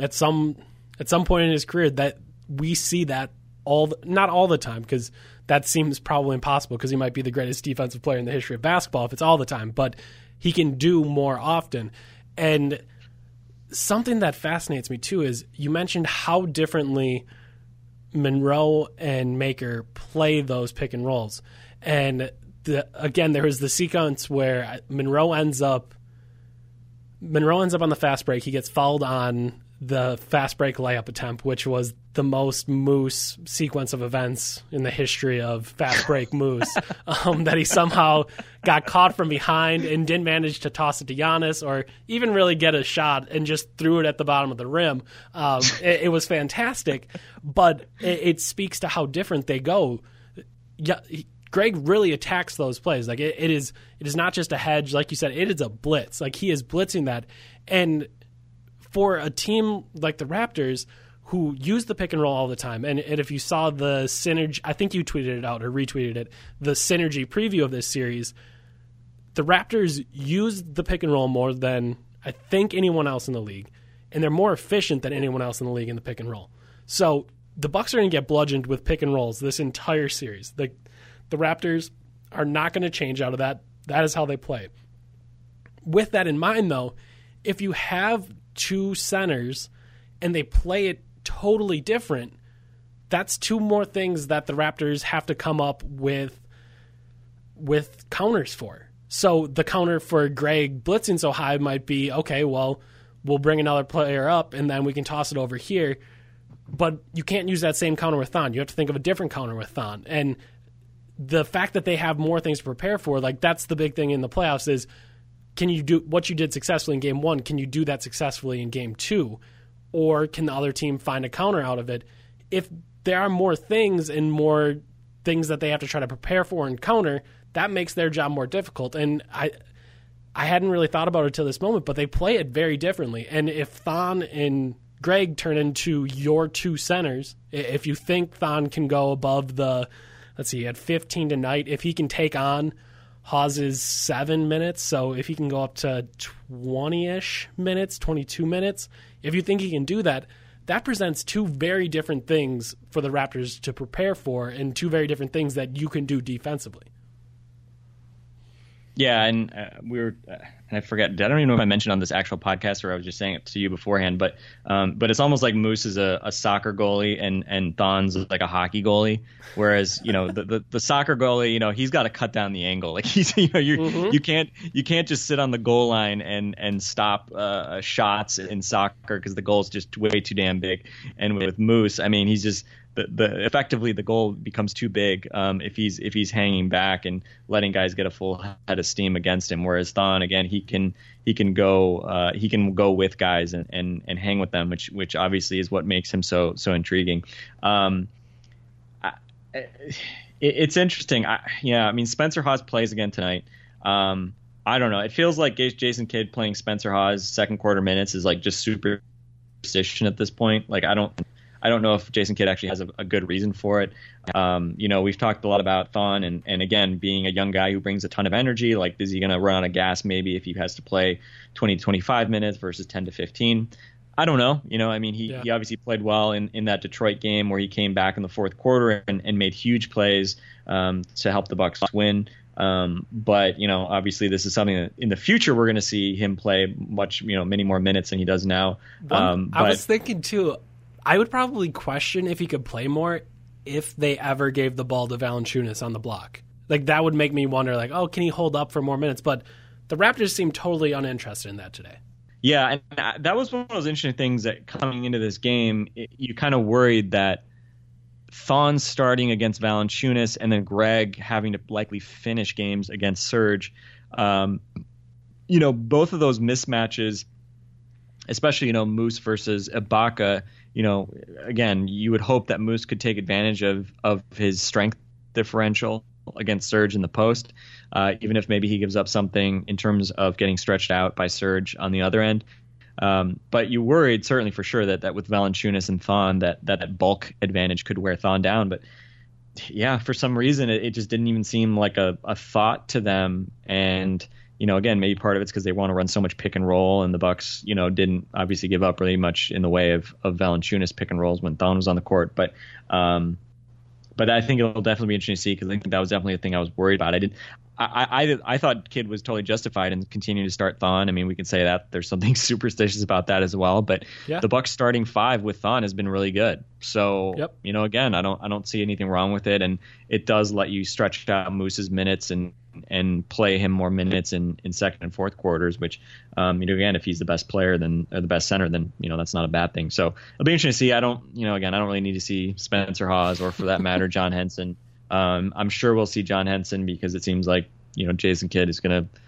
at some at some point in his career that we see that all the, not all the time because that seems probably impossible because he might be the greatest defensive player in the history of basketball if it's all the time but he can do more often. And something that fascinates me too is you mentioned how differently Monroe and Maker play those pick and rolls. And the, again there was the sequence where Monroe ends up Monroe ends up on the fast break. He gets fouled on the fast break layup attempt, which was the most Moose sequence of events in the history of fast break <laughs> Moose, um, that he somehow got caught from behind and didn't manage to toss it to Giannis or even really get a shot and just threw it at the bottom of the rim. Um, <laughs> it, it, was fantastic, but it, it, speaks to how different they go. Yeah. Greg really attacks those plays. Like it, it is, it is not just a hedge, like you said. It is a blitz. Like he is blitzing that, and for a team like the Raptors who use the pick and roll all the time, and, and if you saw the synergy, I think you tweeted it out or retweeted it, the synergy preview of this series, the Raptors use the pick and roll more than I think anyone else in the league, and they're more efficient than anyone else in the league in the pick and roll. So the Bucks are going to get bludgeoned with pick and rolls this entire series. The the Raptors are not going to change out of that. That is how they play. With that in mind, though, if you have two centers and they play it totally different, that's two more things that the Raptors have to come up with with counters for. So the counter for Greg blitzing so high might be okay, well, we'll bring another player up and then we can toss it over here. But you can't use that same counter with Thon. You have to think of a different counter with Thon. And the fact that they have more things to prepare for, like that's the big thing in the playoffs is can you do what you did successfully in game one? Can you do that successfully in game two? Or can the other team find a counter out of it? If there are more things and more things that they have to try to prepare for and counter, that makes their job more difficult. And I I hadn't really thought about it till this moment, but they play it very differently. And if Thon and Greg turn into your two centers, if you think Thon can go above the let's see, at 15 tonight, if he can take on Hawes's seven minutes. So if he can go up to 20 ish minutes, 22 minutes, if you think he can do that, that presents two very different things for the Raptors to prepare for and two very different things that you can do defensively. Yeah, and uh, we were, uh, and I forget. I don't even know if I mentioned on this actual podcast or I was just saying it to you beforehand. But, um, but it's almost like Moose is a, a, soccer goalie and and Thon's like a hockey goalie. Whereas you know the, the, the soccer goalie, you know, he's got to cut down the angle. Like <laughs> he's you know you mm-hmm. you can't you can't just sit on the goal line and and stop uh, shots in soccer because the goal's just way too damn big. And with Moose, I mean, he's just the, the effectively the goal becomes too big um, if he's if he's hanging back and letting guys get a full head of steam against him. Whereas Thon again he can he can go uh, he can go with guys and, and and hang with them, which which obviously is what makes him so so intriguing. Um, I, it, it's interesting. I, yeah, I mean Spencer Hawes plays again tonight. Um, I don't know. It feels like Jason Kidd playing Spencer Hawes second quarter minutes is like just superstition at this point. Like I don't I don't know if Jason Kidd actually has a, a good reason for it. Um, you know, we've talked a lot about Thon, and, and again, being a young guy who brings a ton of energy. Like, is he going to run out of gas maybe if he has to play 20 to 25 minutes versus 10 to 15? I don't know. You know, I mean, he, yeah. he obviously played well in, in that Detroit game where he came back in the fourth quarter and, and made huge plays um, to help the Bucks win. Um, but you know, obviously, this is something that in the future we're going to see him play much, you know, many more minutes than he does now. Um, I was thinking too. I would probably question if he could play more if they ever gave the ball to Valanciunas on the block. Like that would make me wonder, like, oh, can he hold up for more minutes? But the Raptors seem totally uninterested in that today. Yeah, and that was one of those interesting things that coming into this game, it, you kind of worried that Thon starting against Valanciunas and then Greg having to likely finish games against Serge. Um, you know, both of those mismatches, especially you know Moose versus Ibaka, you know, again, you would hope that Moose could take advantage of of his strength differential against Serge in the post, uh, even if maybe he gives up something in terms of getting stretched out by Serge on the other end. Um, but you worried certainly for sure that, that with Valanciunas and Thon that, that that bulk advantage could wear Thon down. But yeah, for some reason it, it just didn't even seem like a, a thought to them. And you know, again, maybe part of it's because they want to run so much pick and roll, and the Bucks, you know, didn't obviously give up really much in the way of of Valanciunas pick and rolls when Thon was on the court. But um, but I think it'll definitely be interesting to see because I think that was definitely a thing I was worried about. I did, I, I, I thought Kidd was totally justified in continuing to start Thon. I mean, we can say that there's something <laughs> superstitious about that as well. But yeah. the Bucks starting five with Thon has been really good. So yep. you know, again, I don't I don't see anything wrong with it, and it does let you stretch out Moose's minutes and and play him more minutes in, in second and fourth quarters. Which, um, you know, again, if he's the best player, then or the best center, then you know that's not a bad thing. So it'll be interesting to see. I don't, you know, again, I don't really need to see Spencer Hawes or for that matter John Henson. Um, I'm sure we'll see John Henson because it seems like you know Jason Kidd is going to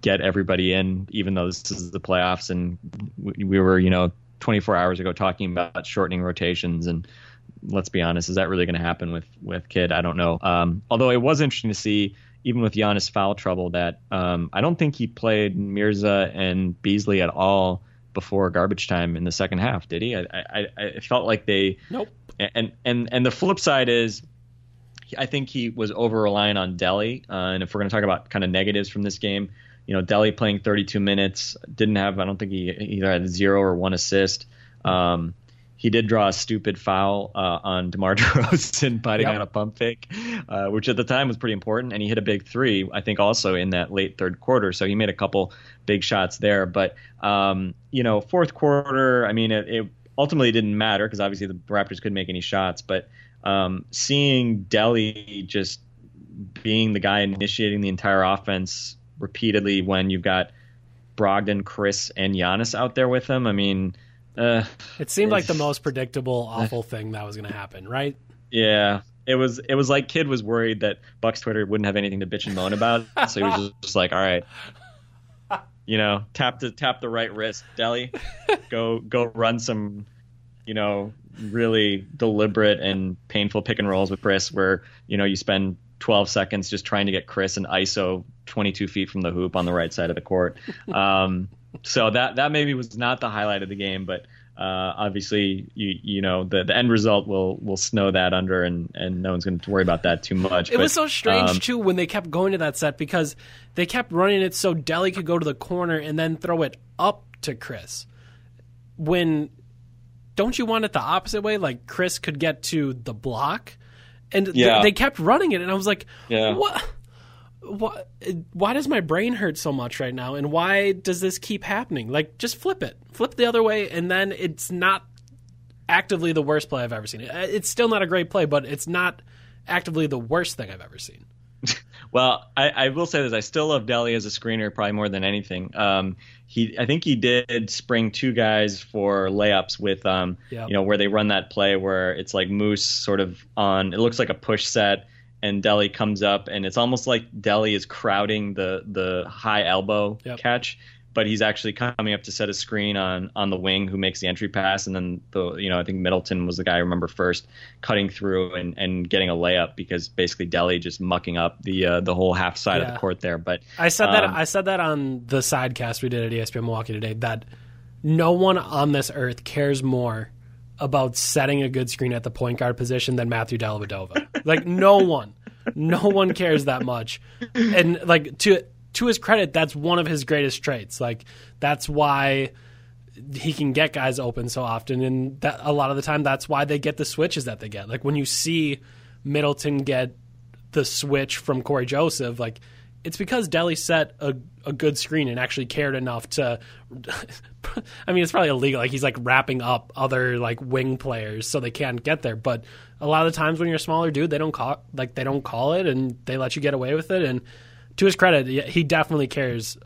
get everybody in, even though this is the playoffs and we, we were, you know, 24 hours ago talking about shortening rotations and let's be honest, is that really going to happen with with Kidd? I don't know. Um, although it was interesting to see, even with Giannis foul trouble, that um, I don't think he played Mirza and Beasley at all before garbage time in the second half. Did he? I I, I felt like they. Nope. And and and the flip side is. I think he was over relying on Delly, uh, and if we're going to talk about kind of negatives from this game, you know, Delly playing 32 minutes, didn't have, I don't think he either had zero or one assist. Um, he did draw a stupid foul uh, on DeMar <laughs> DeRozan biting yep. on a pump fake, uh, which at the time was pretty important. And he hit a big three, I think, also in that late third quarter. So he made a couple big shots there. But um, you know, fourth quarter, I mean, it, it ultimately didn't matter because obviously the Raptors couldn't make any shots. But um, seeing Delly just being the guy initiating the entire offense repeatedly when you've got Brogdon, Khris, and Giannis out there with him, I mean uh, it seemed like the most predictable, <laughs> awful thing that was going to happen, right? Yeah, it was. It was like Kidd was worried that Bucks Twitter wouldn't have anything to bitch and moan about, <laughs> so he was just, just like, "All right, you know, tap the tap the right wrist, Delly, go go run some, you know, really deliberate and painful pick and rolls with Khris, where you know you spend 12 seconds just trying to get Khris and ISO 22 feet from the hoop on the right side of the court. Um, so that that maybe was not the highlight of the game, but uh, obviously you you know the, the end result will will snow that under, and and no one's going to worry about that too much. It but, was so strange um, too when they kept going to that set because they kept running it so Delly could go to the corner and then throw it up to Khris. When don't you want it the opposite way? Like Khris could get to the block, and yeah. th- they kept running it, and I was like, yeah. what? Why, why does my brain hurt so much right now? And why does this keep happening? Like just flip it. Flip the other way and then it's not actively the worst play i've ever seen. It's still not a great play but it's not actively the worst thing i've ever seen. <laughs> Well I, I, will say this. I still love Delly as a screener probably more than anything. Um, he i think he did spring two guys for layups with um, yep. you know where they run that play where it's like moose sort of on it looks like a push set and Delly comes up, and it's almost like Delly is crowding the the high elbow yep. catch, but he's actually coming up to set a screen on on the wing who makes the entry pass, and then the you know I think Middleton was the guy I remember first cutting through and, and getting a layup because basically Delly just mucking up the uh, the whole half side yeah. of the court there. But I said um, that I said that on the sidecast we did at ESPN Milwaukee today that no one on this earth cares more about setting a good screen at the point guard position than Matthew Dellavedova. like no <laughs> one, no one cares that much. And like to to his credit, that's one of his greatest traits. Like that's why he can get guys open so often, and that a lot of the time that's why they get the switches that they get. Like when you see Middleton get the switch from Cory Joseph, like it's because Delly set a, a good screen and actually cared enough to. <laughs> I mean, it's probably illegal. Like he's like wrapping up other like wing players so they can't get there. But a lot of the times when you're a smaller dude, they don't call like they don't call it and they let you get away with it. And to his credit, he definitely cares.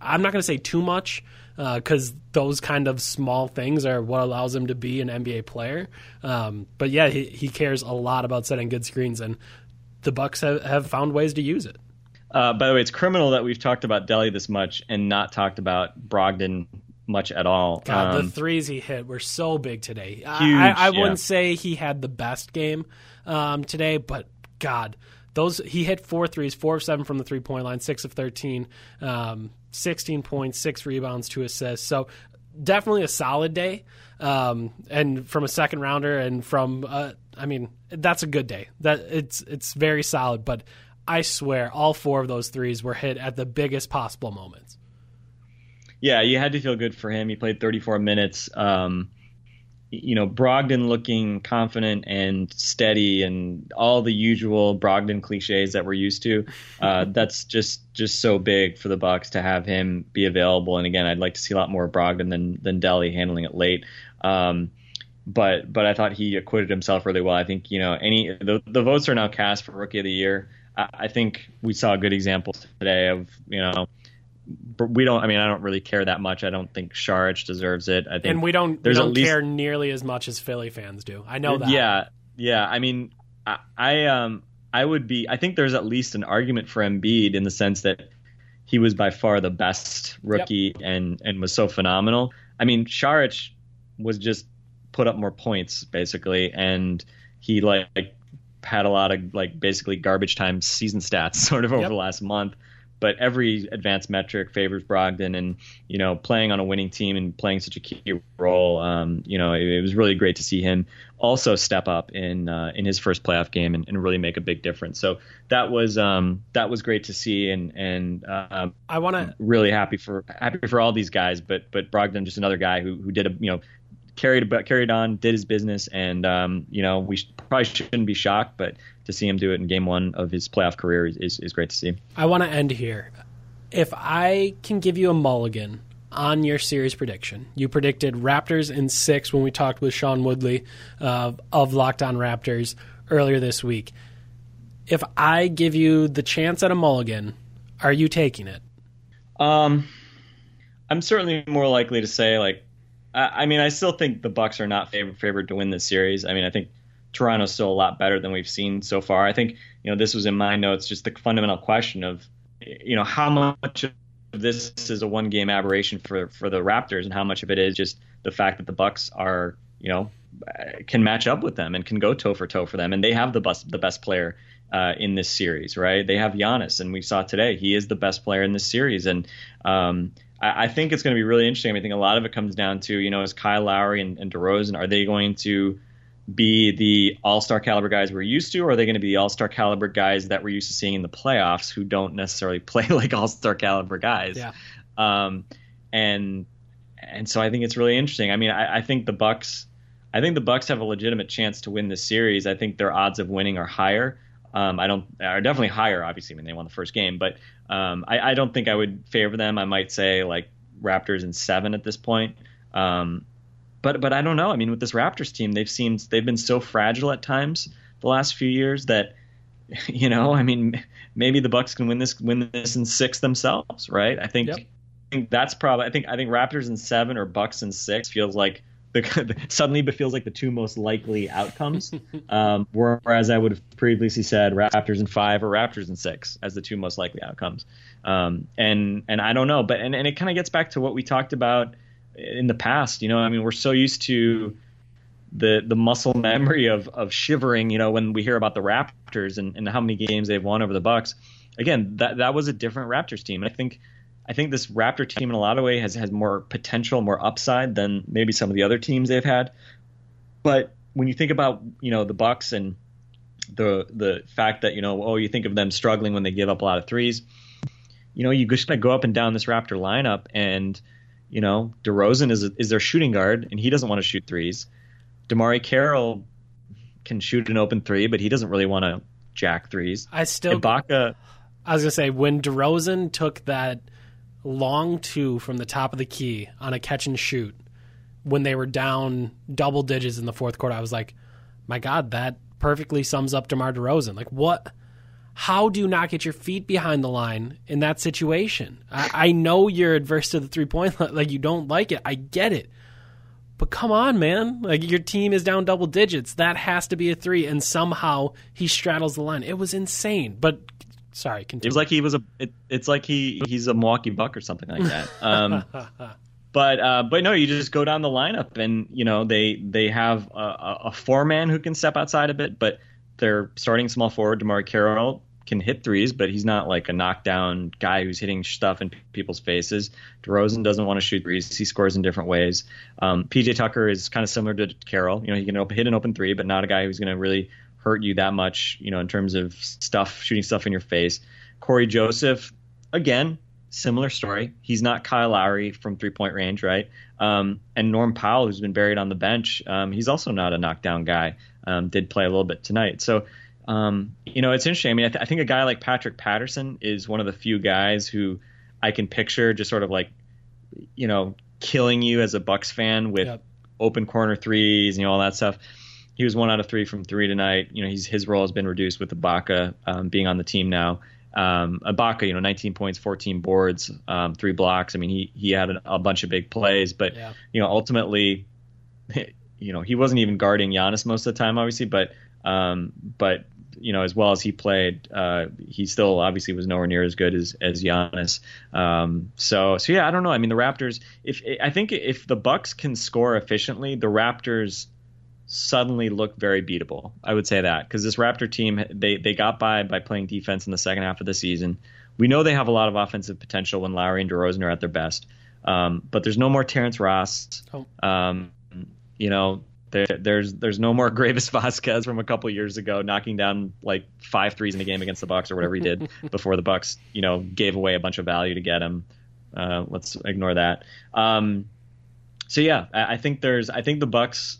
I'm not going to say too much because uh, those kind of small things are what allows him to be an NBA player. Um, but yeah, he, he cares a lot about setting good screens, and the Bucks have, have found ways to use it. Uh, by the way, it's criminal that we've talked about Delly this much and not talked about Brogdon much at all. God, um, the threes he hit were so big today. Huge, I, I, wouldn't say he had the best game um, today, but God, those he hit four threes, four of seven from the three point line, six of thirteen, um, sixteen points, six rebounds, two assists. So definitely a solid day. Um, and from a second rounder, and from uh, I mean, that's a good day. That it's it's very solid, but I swear, all four of those threes were hit at the biggest possible moments. Yeah, you had to feel good for him. He played 34 minutes. Um, you know, Brogdon looking confident and steady, and all the usual Brogdon cliches that we're used to. Uh, <laughs> that's just just so big for the Bucks to have him be available. And again, I'd like to see a lot more Brogdon than than Delly handling it late. Um, but but I thought he acquitted himself really well. I think you know any the the votes are now cast for rookie of the year. I, think we saw a good example today of you know but we don't. I mean, I don't really care that much. I don't think Saric deserves it. I think, and we don't. We don't least, care nearly as much as Philly fans do. I know that. Yeah, yeah. I mean, I, I um I would be. I think there's at least an argument for Embiid in the sense that he was by far the best rookie yep. and and was so phenomenal. I mean, Saric was just put up more points basically, and he like had a lot of like basically garbage time season stats <laughs> sort of over yep. the last month but every advanced metric favors Brogdon, and you know, playing on a winning team and playing such a key role, um, you know, it, it, was really great to see him also step up in uh, in his first playoff game and, and, really make a big difference. So that was um, that was great to see, and and uh, I want to really happy for happy for all these guys, but but Brogdon just another guy who who did a you know carried carried on, did his business, and um, you know we probably shouldn't be shocked, but to see him do it in game one of his playoff career is, is great to see. I want to end here. If I can give you a mulligan on your series prediction, you predicted Raptors in six when we talked with Sean Woodley uh, of Locked On Raptors earlier this week. If I give you the chance at a mulligan, are you taking it? Um, I'm certainly more likely to say like I, mean, I still think the Bucks are not favored, favored to win this series. I mean, I think Toronto's still a lot better than we've seen so far. I think you know this was in my notes just the fundamental question of you know how much of this is a one game aberration for for the Raptors and how much of it is just the fact that the Bucks are you know can match up with them and can go toe for toe for them and they have the best the best player uh, in this series, right? They have Giannis, and we saw today he is the best player in this series, and um, I, I, think it's going to be really interesting. I think a lot of it comes down to you know is Kyle Lowry and, and DeRozan are they going to be the all star caliber guys we're used to, or are they going to be the all star caliber guys that we're used to seeing in the playoffs who don't necessarily <laughs> play like all star caliber guys? Yeah. Um, and and so I think it's really interesting. I mean, I, I, think the Bucks, I think the Bucks have a legitimate chance to win this series. I think their odds of winning are higher. Um, I don't are definitely higher, obviously, when they won the first game, but um, I, I, don't think I would favor them. I might say like Raptors in seven at this point. Um, but but I don't know. I mean, with this Raptors team, they've seemed they've been so fragile at times the last few years that <laughs> you know, I mean, maybe the Bucks can win this win this in six themselves, right? I think, yep. I think that's probably I think I think Raptors in seven or Bucks in six feels like <laughs> the, suddenly it feels like the two most likely outcomes. <laughs> um, whereas I would have previously said Raptors in five or Raptors in six as the two most likely outcomes. Um, and and I don't know, but and, and it kind of gets back to what we talked about in the past. You know, I mean, we're so used to the the muscle memory of of shivering. You know, when we hear about the Raptors and, and how many games they've won over the Bucks. Again, that that was a different Raptors team. And I think I think this Raptor team in a lot of ways has has more potential, more upside than maybe some of the other teams they've had. But when you think about you know the Bucks and the the fact that you know oh you think of them struggling when they give up a lot of threes, you know you just kind of go up and down this Raptor lineup and you know, DeRozan is is their shooting guard, and he doesn't want to shoot threes. DeMarre Carroll can shoot an open three, but he doesn't really want to jack threes. I still Ibaka. I was gonna say when DeRozan took that long two from the top of the key on a catch and shoot when they were down double digits in the fourth quarter, I was like, my God, that perfectly sums up DeMar DeRozan. Like what? how do you not get your feet behind the line in that situation? I, I know you're adverse to the three point line, like you don't like it. I get it. But come on, man. Like your team is down double digits. That has to be a three. And somehow he straddles the line. It was insane. But sorry, continue. It was like he was a it, it's like he he's a Milwaukee Buck or something like that. Um, <laughs> but uh, but no, you just go down the lineup and you know they they have a, a four man who can step outside a bit, but they're starting small forward DeMarre Carroll can hit threes, but he's not like a knockdown guy who's hitting stuff in people's faces. DeRozan doesn't want to shoot threes. He scores in different ways. Um, PJ Tucker is kind of similar to Carroll. You know, he can hit an open three, but not a guy who's going to really hurt you that much. You know, in terms of stuff, shooting stuff in your face. Cory Joseph, again, similar story. He's not Kyle Lowry from three point range, right? Um, and Norm Powell, who's been buried on the bench, um, he's also not a knockdown guy. Um, did play a little bit tonight. So um, you know, it's interesting. I mean, I, th- I, think a guy like Patrick Patterson is one of the few guys who I can picture just sort of like, you know, killing you as a Bucks fan with yep. open corner threes, you know, all that stuff. He was one out of three from three tonight. You know, he's, his role has been reduced with Ibaka um, being on the team now. Um, Ibaka, you know, 19 points, 14 boards, um, three blocks. I mean, he he had a, a bunch of big plays, but yeah. you know, ultimately, <laughs> you know, he wasn't even guarding Giannis most of the time, obviously. But um, but you know, as well as he played, uh, he still obviously was nowhere near as good as as Giannis. Um, so so yeah, I don't know. I mean, the Raptors. If I think if the Bucks can score efficiently, the Raptors suddenly look very beatable. I would say that because this Raptor team they they got by by playing defense in the second half of the season. We know they have a lot of offensive potential when Lowry and DeRozan are at their best. Um, but there's no more Terrence Ross. Oh. Um, you know, there, there's there's no more <laughs> Greivis Vasquez from a couple years ago knocking down like five threes in a game against the Bucks or whatever he did <laughs> before the Bucks, you know, gave away a bunch of value to get him. Uh, let's ignore that. Um, so yeah, I, I think there's I think the Bucks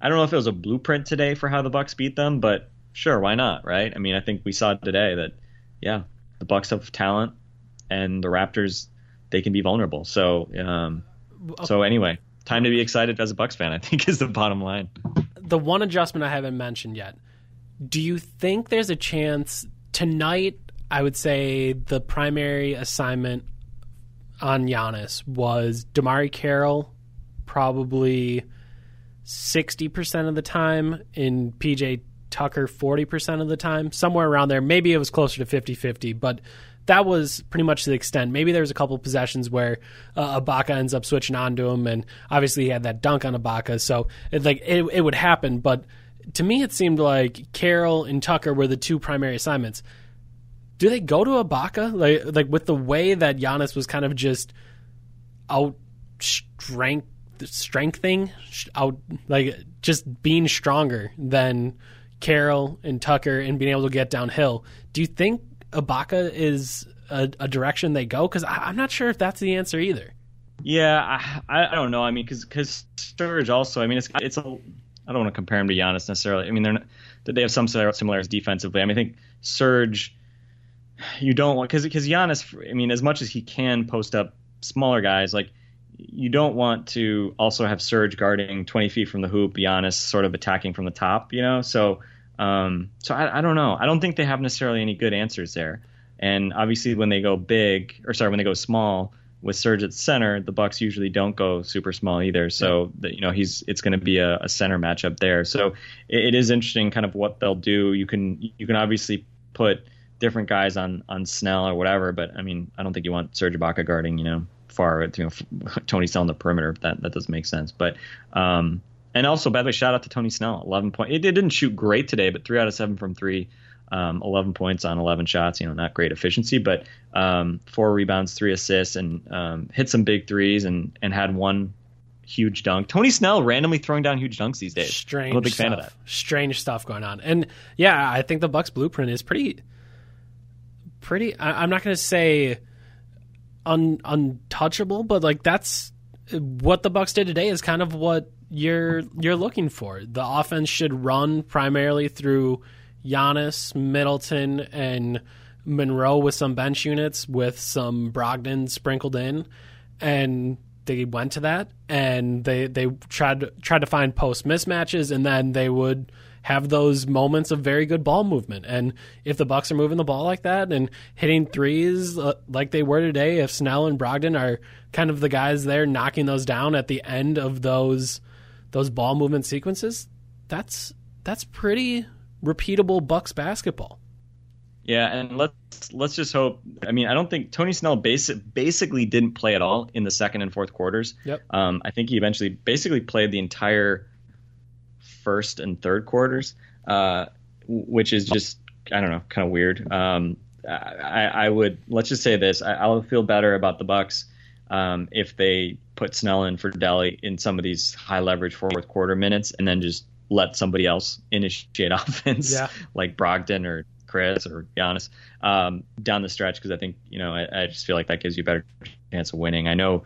I don't know if it was a blueprint today for how the Bucks beat them, but sure, why not, right? I mean, I think we saw today that yeah, the Bucks have talent, and the Raptors they can be vulnerable. So um, so anyway, time to be excited as a Bucks fan. I think <laughs> is the bottom line. The one adjustment I haven't mentioned yet. Do you think there's a chance tonight? I would say the primary assignment on Giannis was DeMarre Carroll, probably 60% of the time, in PJ Tucker 40% of the time, somewhere around there. Maybe it was closer to 50 50, but that was pretty much the extent. Maybe there was a couple possessions where uh, Ibaka ends up switching onto him, and obviously he had that dunk on Ibaka, so it, like it, it would happen. But to me, it seemed like Carroll and Tucker were the two primary assignments. Do they go to Ibaka like like with the way that Giannis was kind of just out strength strengthening out like just being stronger than Carroll and Tucker and being able to get downhill. Do you think Ibaka is a, a direction they go? Because I'm not sure if that's the answer either. Yeah, I, I don't know. I mean, because because Serge also. I mean, it's it's a. I don't want to compare him to Giannis necessarily. I mean, they're not, they have some similarities defensively. I mean, I think Serge. you don't want because because Giannis. I mean, as much as he can post up smaller guys, like you don't want to also have Serge guarding 20 feet from the hoop, Giannis sort of attacking from the top. You know, so um, so I, I, don't know. I don't think they have necessarily any good answers there. And obviously, when they go big, or sorry, when they go small with Serge at center, the Bucks usually don't go super small either. So yeah. you know he's it's going to be a, a, center matchup there. So it, it is interesting, kind of what they'll do. You can you can obviously put different guys on on Snell or whatever, but I mean I don't think you want Serge Ibaka guarding you know far you know <laughs> Tony Snell on the perimeter. That that doesn't make sense. But um, and also, by the way, shout out to Tony Snell. 11 points. It, it, didn't shoot great today, but three out of seven from three. Um, 11 points on 11 shots. You know, not great efficiency, but um, four rebounds, three assists, and um, hit some big threes, and and had one huge dunk. Tony Snell randomly throwing down huge dunks these days. Strange. I'm a big stuff. fan of that. Strange stuff going on, and yeah, I think the Bucks blueprint is pretty, pretty. I'm not going to say un, untouchable, but like that's what the Bucks did today is kind of what you're you're looking for. The offense should run primarily through Giannis, Middleton, and Monroe with some bench units with some Brogdon sprinkled in, and they went to that and they they tried tried to find post mismatches and then they would have those moments of very good ball movement. And if the Bucks are moving the ball like that and hitting threes uh, like they were today, if Snell and Brogdon are kind of the guys there knocking those down at the end of those those ball movement sequences, that's that's pretty repeatable Bucks basketball. Yeah, and let's let's just hope. I mean, I don't think Tony Snell basic, basically didn't play at all in the second and fourth quarters. Yep. Um, I think he eventually basically played the entire first and third quarters, uh, which is just I don't know, kind of weird. Um, I, I, would let's just say this: I, will feel better about the Bucks um, if they put Snell in for Delly in some of these high leverage fourth quarter minutes, and then just let somebody else initiate <laughs> offense, yeah. like Brogdon or Khris or Giannis um, down the stretch, because I think you know I, I, just feel like that gives you a better chance of winning. I know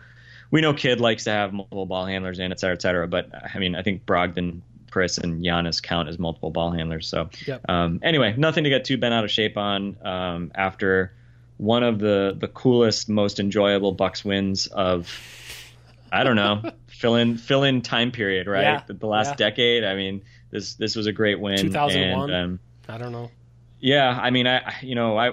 we know Kidd likes to have multiple ball handlers in, et cetera, et cetera, but I mean I think Brogdon. Khris and Giannis count as multiple ball handlers. So, yep. um, anyway, nothing to get too bent out of shape on um, after one of the the coolest, most enjoyable Bucks wins of I don't know, <laughs> fill in fill in time period, right? Yeah, the, the last yeah. decade. I mean, this this was a great win. 2001? Um, I don't know. yeah, I mean, I you know, I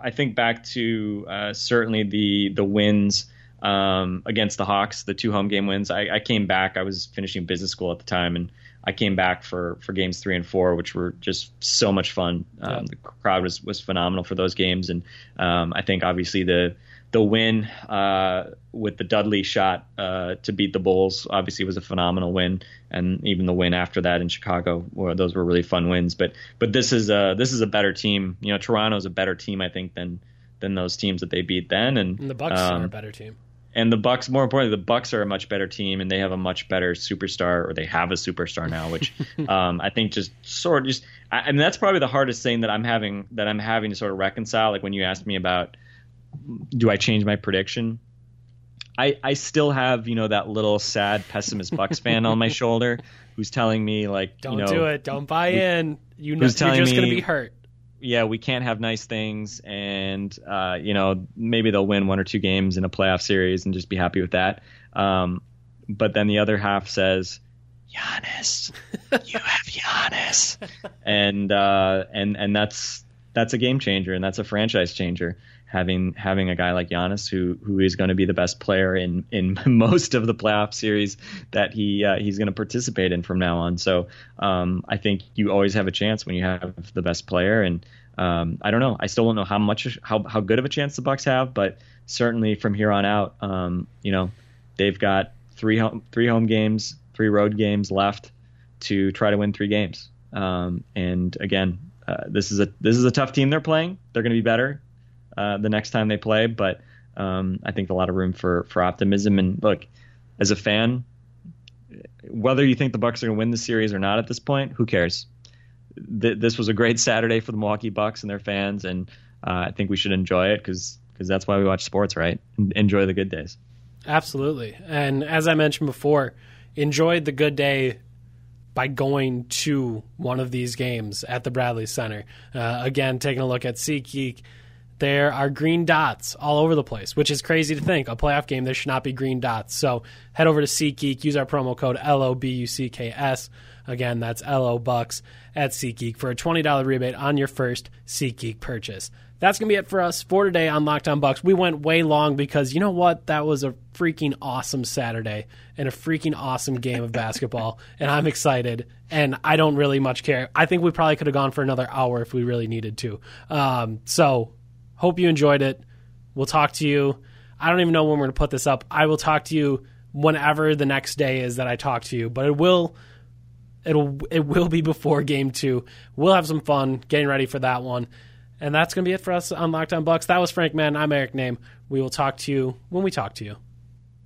I think back to uh, certainly the the wins um, against the Hawks, the two home game wins. I, I came back. I was finishing business school at the time, and I came back for for games three and four, which were just so much fun. Um, Yeah. The crowd was was phenomenal for those games, and um, I think obviously the the win uh, with the Dudley shot uh, to beat the Bulls obviously was a phenomenal win, and even the win after that in Chicago, were, those were really fun wins. But but this is a this is a better team. You know, Toronto's a better team, I think, than than those teams that they beat then. And, And the Bucks um, are a better team. And the Bucks, more importantly, the Bucks are a much better team, and they have a much better superstar, or they have a superstar now, which <laughs> um, I think just sort of just, I, and that's probably the hardest thing that I'm having that I'm having to sort of reconcile. Like when you asked me about, do I change my prediction? I I still have you know that little sad pessimist Bucks fan on my <laughs> shoulder who's telling me like Don't you know do it. Don't buy in. You know, you're just going to be hurt. Yeah, we can't have nice things, and uh, you know maybe they'll win one or two games in a playoff series and just be happy with that. Um, but then the other half says, Giannis, you have Giannis, <laughs> and uh, and and that's that's a game changer and that's a franchise changer. Having having a guy like Giannis who who is going to be the best player in in <laughs> most of the playoff series that he uh, he's going to participate in from now on. So um, I think you always have a chance when you have the best player, and um, I don't know. I still don't know how much how how good of a chance the Bucks have, but certainly from here on out, um, you know, they've got three home three home games, three road games left to try to win three games. Um, and again, uh, this is a this is a tough team they're playing. They're going to be better uh, the next time they play, but um, I think a lot of room for for optimism. And look, as a fan, whether you think the Bucks are going to win the series or not at this point, who cares? Th- this was a great Saturday for the Milwaukee Bucks and their fans, and uh, I think we should enjoy it because because that's why we watch sports, right? Enjoy the good days. Absolutely. And as I mentioned before, enjoyed the good day by going to one of these games at the Bradley Center. Uh, again, taking a look at SeatGeek, there are green dots all over the place, which is crazy to think. A playoff game, there should not be green dots. So head over to SeatGeek, use our promo code LOBUCKS. Again, that's LO Bucks at SeatGeek for a $20 rebate on your first SeatGeek purchase. That's going to be it for us for today on Locked On Bucks. We went way long because you know what? That was a freaking awesome Saturday and a freaking awesome game of <laughs> basketball. and I'm excited. And I don't really much care. I think we probably could have gone for another hour if we really needed to. Um, so, hope you enjoyed it. We'll talk to you. I don't even know when we're going to put this up. I will talk to you whenever the next day is that I talk to you, but it will it'll it will be before game two. We'll have some fun getting ready for that one. And that's going to be it for us on Locked On Bucks. That was Frank Madden. I'm Eric Nehm. We will talk to you when we talk to you.